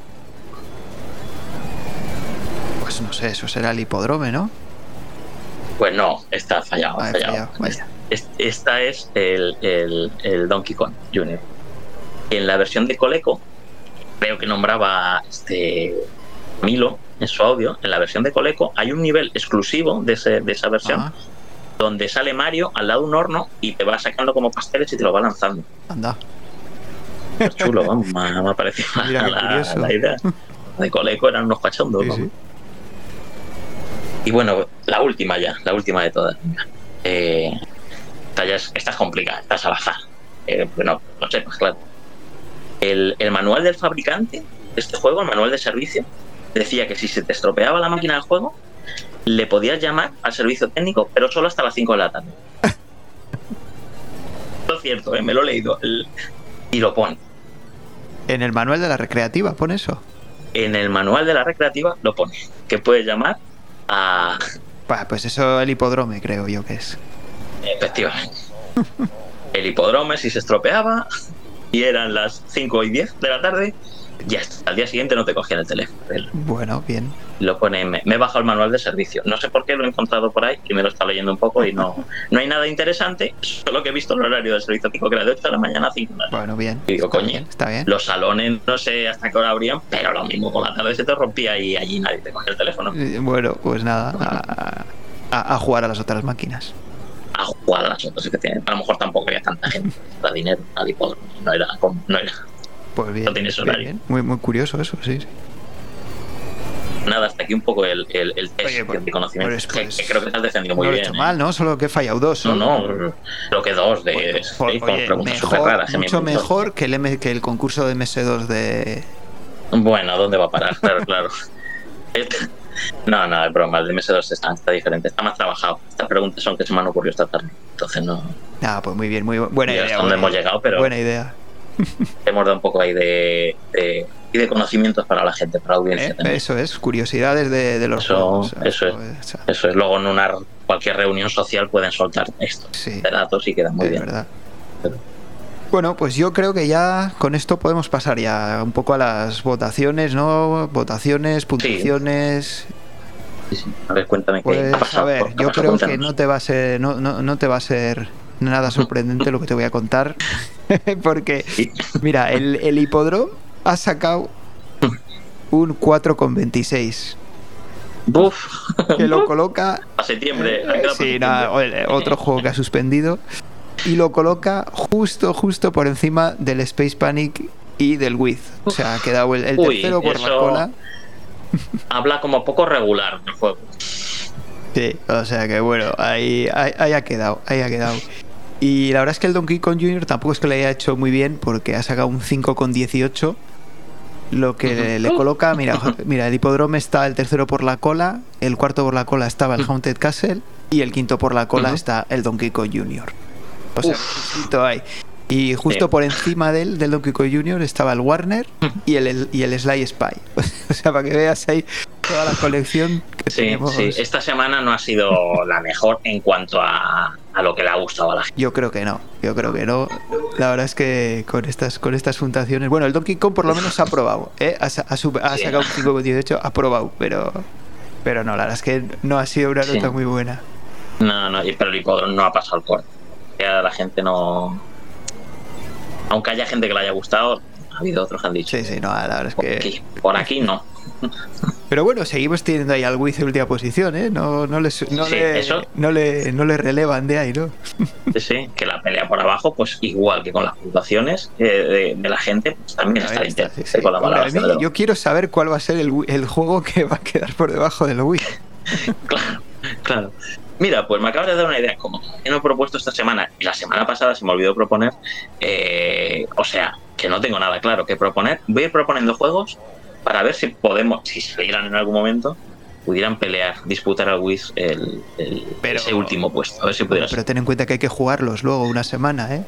Pues no sé, eso será el hipodrome, ¿no? Pues no, está fallado. Ah, fallado. fallado, vaya. Es- Esta es el, el- el Donkey Kong Jr. En la versión de Coleco, creo que nombraba este Milo en su audio. En la versión de Coleco hay un nivel exclusivo de, ese- de esa versión donde sale Mario al lado de un horno y te va sacando como pasteles y te lo va lanzando. anda. Es chulo, vamos, me, me ha parecido [laughs] Mira la, idea. De Coleco eran unos cachondos. Sí. Y bueno, la última ya, la última de todas. Eh, esta, ya es, esta es complicada, esta es al azar. Eh, bueno, no sepas, claro. El, el manual del fabricante de este juego, el manual de servicio, decía que si se te estropeaba la máquina del juego, le podías llamar al servicio técnico, pero solo hasta las 5 de la tarde. [laughs] Es cierto, eh, me lo he leído. el- y lo pone. En el manual de la recreativa, pon eso. En el manual de la recreativa lo pone. Que puedes llamar a, [laughs] Bah, pues eso el hipodrome, creo yo que es. Efectivamente. El hipódromo, si se estropeaba y eran las 5 y 10 de la tarde, ya. Al día siguiente no te cogían el teléfono. El- Bueno, bien. Lo pone, me, me he bajado el manual de servicio. No sé por qué lo he encontrado por ahí y me lo está leyendo un poco y no, [laughs] no hay nada interesante, solo que he visto el horario del servicio técnico que era de 8 de la mañana a 5 de la tarde. Bueno, bien. Y digo, Está coño. bien, Está bien. Los salones no sé hasta qué hora abrían, pero lo mismo por la tarde se te rompía y allí nadie te cogía el teléfono. Eh, Bueno, pues nada. A, a- a jugar a las otras máquinas. A jugar a las otras, efectivamente. A lo mejor tampoco había tanta gente da dinero al hipódromo. No era, no era Pues bien. No tienes horario. bien. Muy, muy curioso eso, sí. sí. Nada, hasta aquí un poco el, el, el test Oye, pues- de conocimiento. pues- que, pues- que creo que te has defendido muy no lo he bien. hecho ¿eh? mal, ¿no? Solo que he fallado dos. No, no, creo que dos de Oye, con preguntas mejor, raras. me mucho mejor que el, M- que el concurso de MS2 de... Bueno, ¿a ¿dónde va a parar? Claro, claro. [laughs] No, no, es broma. El de MS2 está, está diferente, está más trabajado. Estas preguntas son que se me han ocurrido esta tarde. Entonces, no. Ah, pues muy bien, muy bu- buena idea. hasta dónde hemos llegado, pero Buena idea. Hemos dado un poco ahí de, de- y de conocimientos para la gente, para la audiencia Eh, también. Eso es, curiosidades de, de los Eso- juegos. eso es. Eso es, luego en una cualquier reunión social pueden soltar esto Sí, de datos y queda muy es bien. verdad. Pero- Bueno, pues yo creo que ya con esto podemos pasar ya un poco a las votaciones, ¿no? Votaciones, puntuaciones. Sí, sí. A ver, cuéntame qué ha Pues a pasado. ver, ¿Qué ha yo creo que no te va a ser, no, no, no te va a ser nada sorprendente lo que te voy a contar. [laughs] Porque, mira, el, el hipódromo ha sacado un 4,26. Buf. Que lo coloca. A septiembre. para Sí, nada, otro juego que ha suspendido. Y lo coloca justo, justo por encima del Space Panic y del Wiz. O sea, ha quedado el, el Uy, tercero por la cola. Habla como poco regular del juego. Sí, o sea que bueno, ahí, ahí, ahí ha quedado, ahí ha quedado. Y la verdad es que el Donkey Kong Jr. tampoco es que le haya hecho muy bien porque ha sacado un 5,18. Lo que le, le coloca, mira, [laughs] mira, el hipódromo está el tercero por la cola, el cuarto por la cola estaba el Haunted Castle y el quinto por la cola está el Donkey Kong Jr. O sea, justito ahí. Y justo por encima del, del Donkey Kong Jr. estaba el Warner y el, y el Sly Spy. [laughs] O sea, para que veas ahí toda la colección que Sí, tenemos. sí. Esta semana no ha sido la mejor en cuanto a, a lo que le ha gustado a la gente. Yo creo que no, yo creo que no. La verdad es que con estas con estas fundaciones, bueno, el Donkey Kong por lo menos ha probado, ¿eh? ha, ha ha Sí. sacado un 5,18, ha probado, pero pero no, la verdad es que no ha sido una Sí. nota muy buena. No, no, pero el hipódromo no ha pasado el corte. La gente no. Aunque haya gente que le haya gustado, ha habido otros que han dicho. Sí, sí, no, la verdad es que aquí, por aquí no. Pero bueno, seguimos teniendo ahí al Wiz en última posición, ¿eh? No no le su- no, Sí, le, eso- no le no le relevan de ahí, ¿no? Sí, sí, que la pelea por abajo, pues igual que con las puntuaciones eh, de, de la gente, pues también está está, sí, sí. con la mí- lo- yo quiero saber cuál va a ser el, el juego que va a quedar por debajo del Wii. [laughs] Claro, claro. Mira, pues me acabas de dar una idea. Como que no he propuesto esta semana y la semana pasada se me olvidó proponer, eh, o sea, que no tengo nada claro que proponer, voy a ir proponiendo juegos para ver si podemos, si salieran en algún momento, pudieran pelear, disputar al Wiz el, el- Pero- ese último puesto. A ver si pudiera ser. Pero ten en cuenta que hay que jugarlos luego una semana, ¿eh?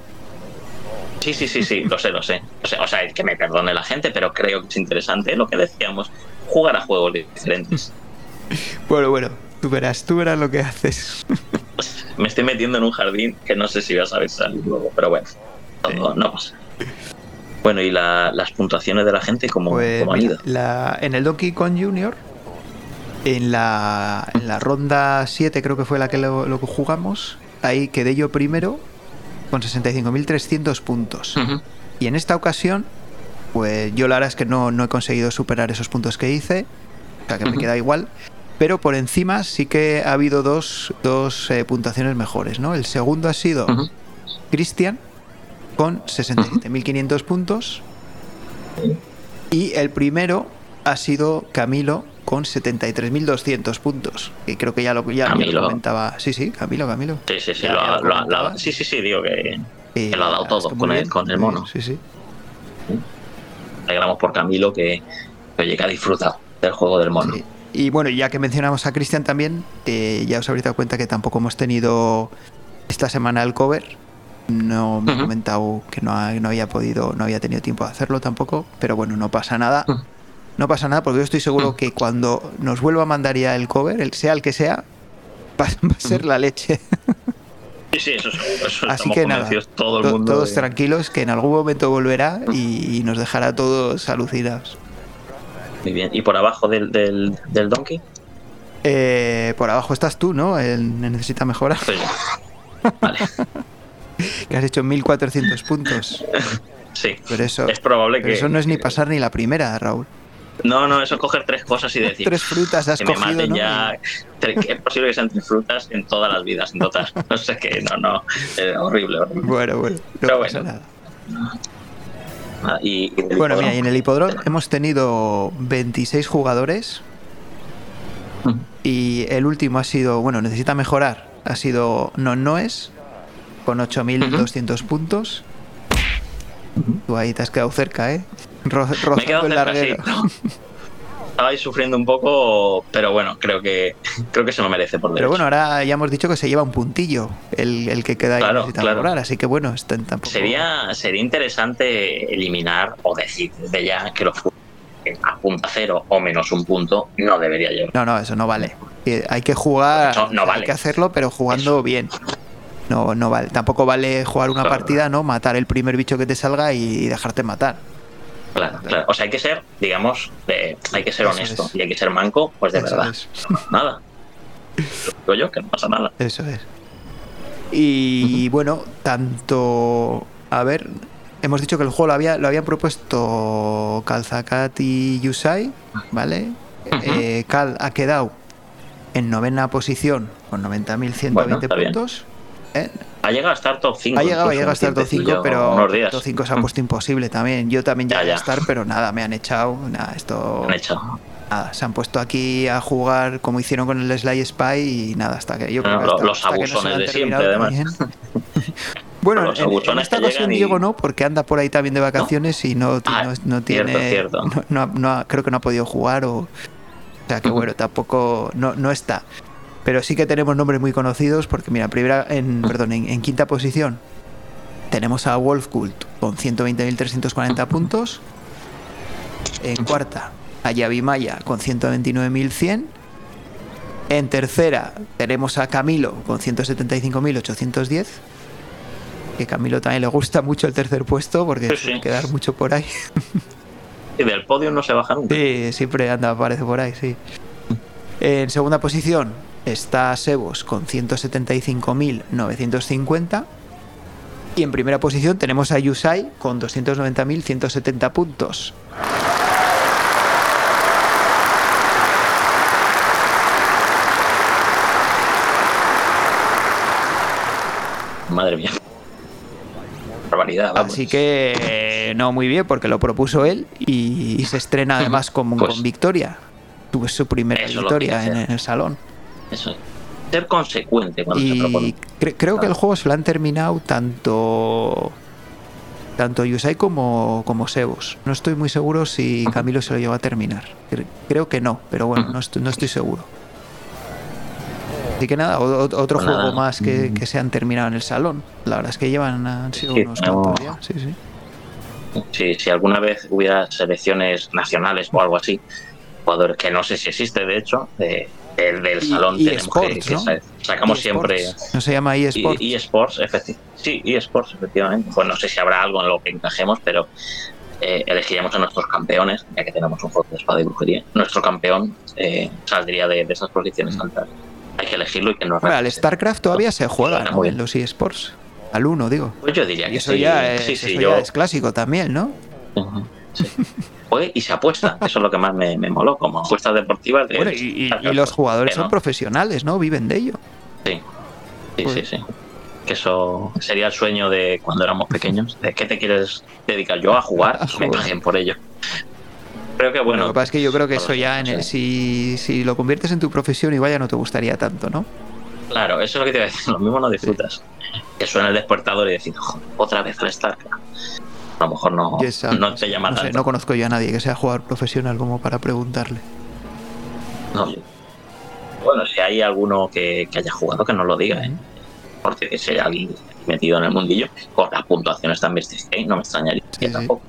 Sí, sí, sí, sí, lo sé, lo sé. O sea, o sea, que me perdone la gente, pero creo que es interesante lo que decíamos, jugar a juegos diferentes. [laughs] Bueno, bueno, tú verás, tú verás lo que haces. Me estoy metiendo en un jardín que no sé si vas a ver salir luego, pero bueno, no, no pasa. Bueno, y la- las puntuaciones de la gente, ¿cómo, Pues cómo han ido? la- en el Donkey Kong Jr., en la, en la ronda 7 creo que fue la que lo, jugamos, ahí quedé yo primero con 65.300 puntos. Ujú. Y en esta ocasión, pues yo la verdad es que no, no he conseguido superar esos puntos que hice, o sea que me queda igual. Pero por encima sí que ha habido dos, dos eh, puntuaciones mejores, ¿no? El segundo ha sido Ujú. Cristian con 67.500 puntos. Y el primero ha sido Camilo con 73.200 puntos. Que creo que ya lo, ya, ya lo Camilo. comentaba. Sí, sí, Camilo, Camilo. Sí, sí, sí, lo, lo lo sí, sí, sí, digo que Eh, que lo ha dado todo con el- con el mono. Sí, sí. alegramos por Camilo que, que oye, que ha disfrutado del juego del mono. Sí. Y bueno, ya que mencionamos a Cristian también, eh, ya os habréis dado cuenta que tampoco hemos tenido esta semana el cover. No me ha Ujú. comentado que no, ha- no había podido, no había tenido tiempo de hacerlo tampoco, pero bueno, no pasa nada. No pasa nada porque yo estoy seguro que cuando nos vuelva a mandar ya el cover, el sea el que sea, va, va a ser la leche. Sí, sí, eso, seguro, eso Así que nada, todo el mundo. todos de- tranquilos que en algún momento volverá y, y nos dejará a todos alucinados. Muy bien. ¿Y por abajo del, del, del Donkey? Eh, por abajo estás tú, ¿no? El necesita yo. Vale, [laughs] Que has hecho 1400 puntos. sí. Pero eso, Es probable pero que. eso no es ni pasar ni la primera, Raúl. No, no, eso es coger tres cosas y decir. Tres frutas has que me cogido, maten ¿no? ya. Es posible que sean tres frutas en todas las vidas, en todas. No sé qué, no, no. eh, horrible, horrible. Bueno, bueno, no Pero pasa bueno. nada. Ah, y, Bueno, mira, y en el hipódromo hemos tenido 26 jugadores y el último ha sido, bueno, necesita mejorar, ha sido Non Noes con 8.200 puntos. Tú ahí te has quedado cerca, ¿eh? Ro- Me he rozando quedado el sí. [laughs] Estaba ahí sufriendo un poco, pero bueno, creo que creo que se lo merece por Pero derecho. bueno, ahora ya hemos dicho que se lleva un puntillo el, el que queda ahí Claro, claro. así que bueno, está en tampoco... Sería, sería interesante eliminar o decir desde ya que los a punta cero o menos un punto no debería llevar. No, no, eso no vale. Hay que jugar, Eso no hay vale. que hacerlo, pero jugando bien. No, no vale. Tampoco vale jugar una Claro. partida, ¿no? Matar el primer bicho que te salga y dejarte matar. Claro, claro. O sea, hay que ser, digamos, eh, hay que ser Eso honesto es. y hay que ser manco, pues de Eso verdad. es. Nada. Digo yo que no pasa nada. Eso es. Y bueno, tanto. A ver, hemos dicho que el juego lo, había, lo habían propuesto Calzacat y Yusai, ¿vale? Eh, Cal ha quedado en novena posición con 90.120 Bueno, está bien. puntos. ¿Eh? Ha llegado a estar top 5. Ha llegado, llegado a estar top 5, pero top 5 se ha [laughs] puesto imposible también. Yo también Ya, llegué a ya. estar, pero nada, me han echado. Nada, esto. Han. Nada, se han puesto aquí a jugar como hicieron con el Sly Spy y nada, hasta que yo creo No, que lo- hasta- los hasta que no se abusones de siempre, además. [laughs] bueno, Los en- en, esta ocasión y- Diego no, porque anda por ahí también de vacaciones y no, Ah, no, tiene. cierto, cierto. No, creo que no ha podido jugar o. O sea que [laughs] bueno, tampoco. No, no está. Pero sí que tenemos nombres muy conocidos porque, mira, primera, en, [laughs] perdón, en, en quinta posición tenemos a Wolfkult con 120.340 [laughs] puntos. En cuarta, a Yavimaya con 129.100. En tercera tenemos a Camilo con 175.810. Que Camilo también le gusta mucho el tercer puesto porque Sí, suele sí. quedar mucho por ahí. [laughs] Y del podio no se baja nunca. Sí, siempre anda, aparece por ahí, sí. En segunda posición está Sebos con 175.950. Y en primera posición tenemos a Yusai con 290.170 puntos. Madre mía. Barbaridad, vamos. Así que no muy bien porque lo propuso él y, y se estrena además con, Pues- con victoria. Tuvo su primera victoria en, el salón. Eso es. Ser consecuente cuando se Y propone. cre- creo que el Claro. juego se lo han terminado tanto tanto Yusai como, como Sebos. No estoy muy seguro si Camilo se lo llevó a terminar. Cre- Creo que no, pero bueno, no estoy, no estoy seguro. Así que nada, otro Pues juego nada. más que, que se han terminado en el salón. La verdad es que llevan, han sido Sí, unos no. cuantos ya. Sí, sí. Si, si alguna vez hubiera selecciones nacionales o algo así, jugadores que no sé si existe, de hecho, de- del- del salón y tenemos que, esports, que ¿no? sa- sacamos siempre. No se llama eSports. eSports, efecti- sí, eSports, efectivamente. Pues no sé si habrá algo en lo que encajemos, pero eh, elegiríamos a nuestros campeones, ya que tenemos un juego de espada y brujería. Nuestro campeón eh, saldría de, de esas posiciones altas. Hay que elegirlo y que nos Hombre, al. StarCraft todavía se juega ¿no? en los eSports. Al 1, digo. Pues yo diría Y que eso sí. ya, es, sí, sí, eso yo, ya es clásico también, ¿no? Ujú, sí. [laughs] Y se apuesta. [laughs] Eso es lo que más me, me moló, como apuestas deportivas. de- Bueno, y, y- y los jugadores no. son profesionales, ¿no? Viven de ello. Sí, sí, Pues- sí, sí. Que eso sería el sueño de cuando éramos pequeños. ¿De qué te quieres dedicar yo a jugar? A me paguen por ello. Creo que bueno. lo que pasa es que yo creo que eso ya, en el- sí. si, si lo conviertes en tu profesión, igual ya no te gustaría tanto, ¿no? Claro, eso es lo que te iba a decir. [laughs] Lo mismo no disfrutas. Que suena el despertador y decir, "Joder, otra vez al StarCraft. A lo mejor no, Y esa- no te llama no, sé, no conozco yo a nadie que sea jugador profesional como para preguntarle. No. Bueno, si hay alguno que, que haya jugado, que no lo diga, ¿eh? Porque si hay alguien metido en el mundillo, con las puntuaciones que hay, no me extrañaría Sí, que sí. tampoco.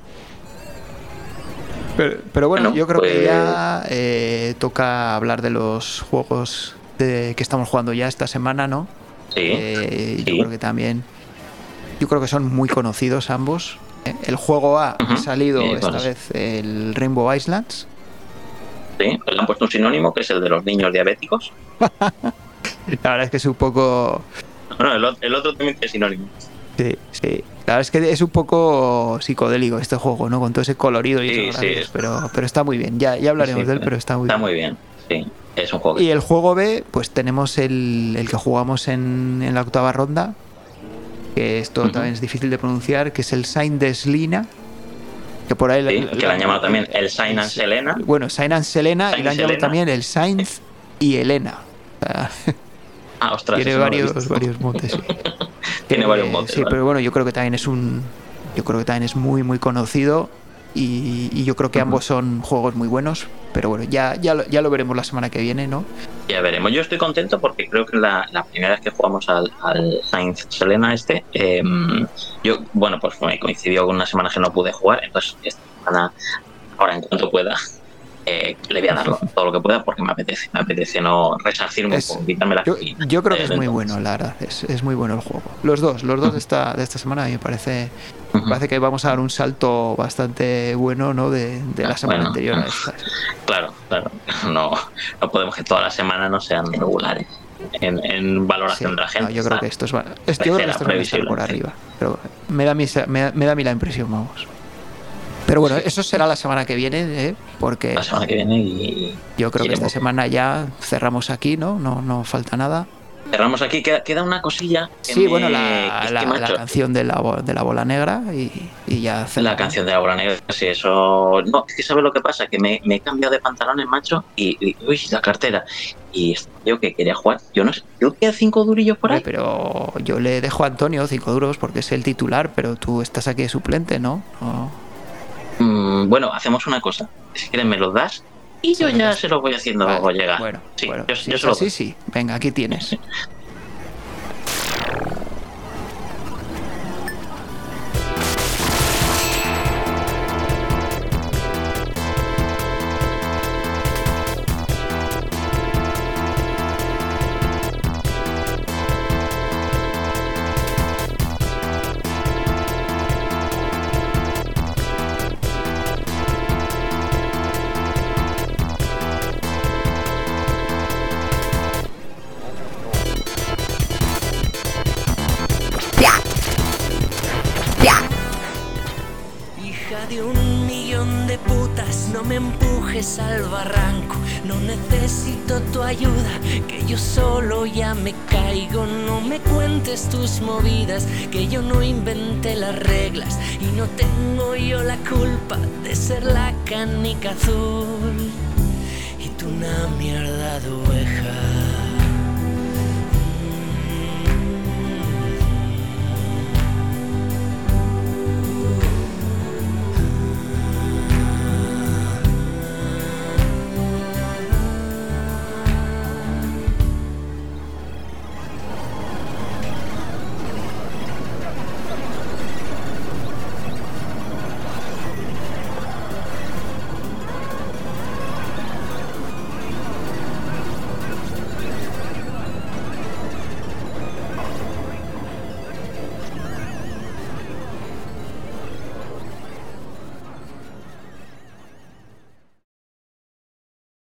Pero, pero bueno, Bueno, yo creo que pues- ya eh, toca hablar de los juegos de, que estamos jugando ya esta semana, ¿no? Sí, Eh, Yo creo que también. Yo creo que son muy conocidos ambos. El juego A ha Ujú, salido sí, esta vez el Rainbow Islands. sí. Le han puesto un sinónimo que es el de los niños diabéticos. [laughs] La verdad es que es un poco. No, el, o- el otro también tiene sinónimo. Sí, sí. La verdad es que es un poco psicodélico este juego, ¿no? Con todo ese colorido y Sí, esos sí. pero, pero está muy bien. Ya, ya hablaremos Sí, de él, pero está muy Está bien. muy bien, sí. Es un juego Y el juego B, pues tenemos el, el que jugamos en, en la octava ronda, que esto también es difícil de pronunciar, que es el Saint Deslina, que por ahí... Sí, que le han llamado también el Saint and Sí. Selena. Bueno, Saint and Selena y Saint le han llamado también el Sainz y Elena. Ah, ostras. tiene no varios, varios motes. sí. [laughs] Tiene Eh, varios motes, Sí, vale. pero bueno, yo creo que también es un... Yo creo que también es muy, muy conocido y, y yo creo que ambos son juegos muy buenos, pero bueno, ya, ya, lo, ya lo veremos la semana que viene, ¿no? Ya veremos. Yo estoy contento porque creo que la, la primera vez que jugamos al, al Sainz Selena este, eh, yo, bueno, pues me coincidió con una semana que no pude jugar, entonces esta semana, ahora en cuanto pueda, eh, le voy a dar todo lo que pueda porque me apetece, me apetece no resarcirme Es- un poco, quitarme la Yo, yo creo que es muy entonces. bueno, la verdad. Es, es muy bueno el juego. Los dos, los dos de esta, de esta semana me parece, me Ujú. parece que vamos a dar un salto bastante bueno ¿no? de, de la Ah, semana bueno. anterior a [laughs] esta. Claro, claro. No, no podemos que toda la semana no sean regulares. en, valoración de la gente. yo creo que esto es, esto, yo creo que esto estar por arriba. Pero me da, mi, me, da, a mí la impresión, vamos. Pero bueno, eso será la semana que viene, ¿eh? porque la semana que viene y yo creo que esta semana ya cerramos aquí, ¿no? No, no falta nada. Cerramos aquí, queda, una cosilla. sí, bueno, la, canción de la, de la bola negra y, ya La canción de la bola negra, sí, eso. No, es que ¿sabes lo que pasa? Que me, he cambiado de pantalones, macho, y, uy, la cartera. Y yo que quería jugar, yo no sé, yo queda cinco durillos por ahí. Pero yo le dejo a Antonio cinco duros porque es el titular, pero tú estás aquí de suplente, ¿no? Mm, bueno, hacemos una cosa. Si quieres, me los das y yo ya se lo voy haciendo vale, llegar. Bueno, sí, bueno, yo, yo sí, sí. Venga, aquí tienes. Al barranco. No necesito tu ayuda, que yo solo ya me caigo. No me cuentes tus movidas, que yo no inventé las reglas. Y no tengo yo la culpa de ser la canica azul. Y tú una mierda de.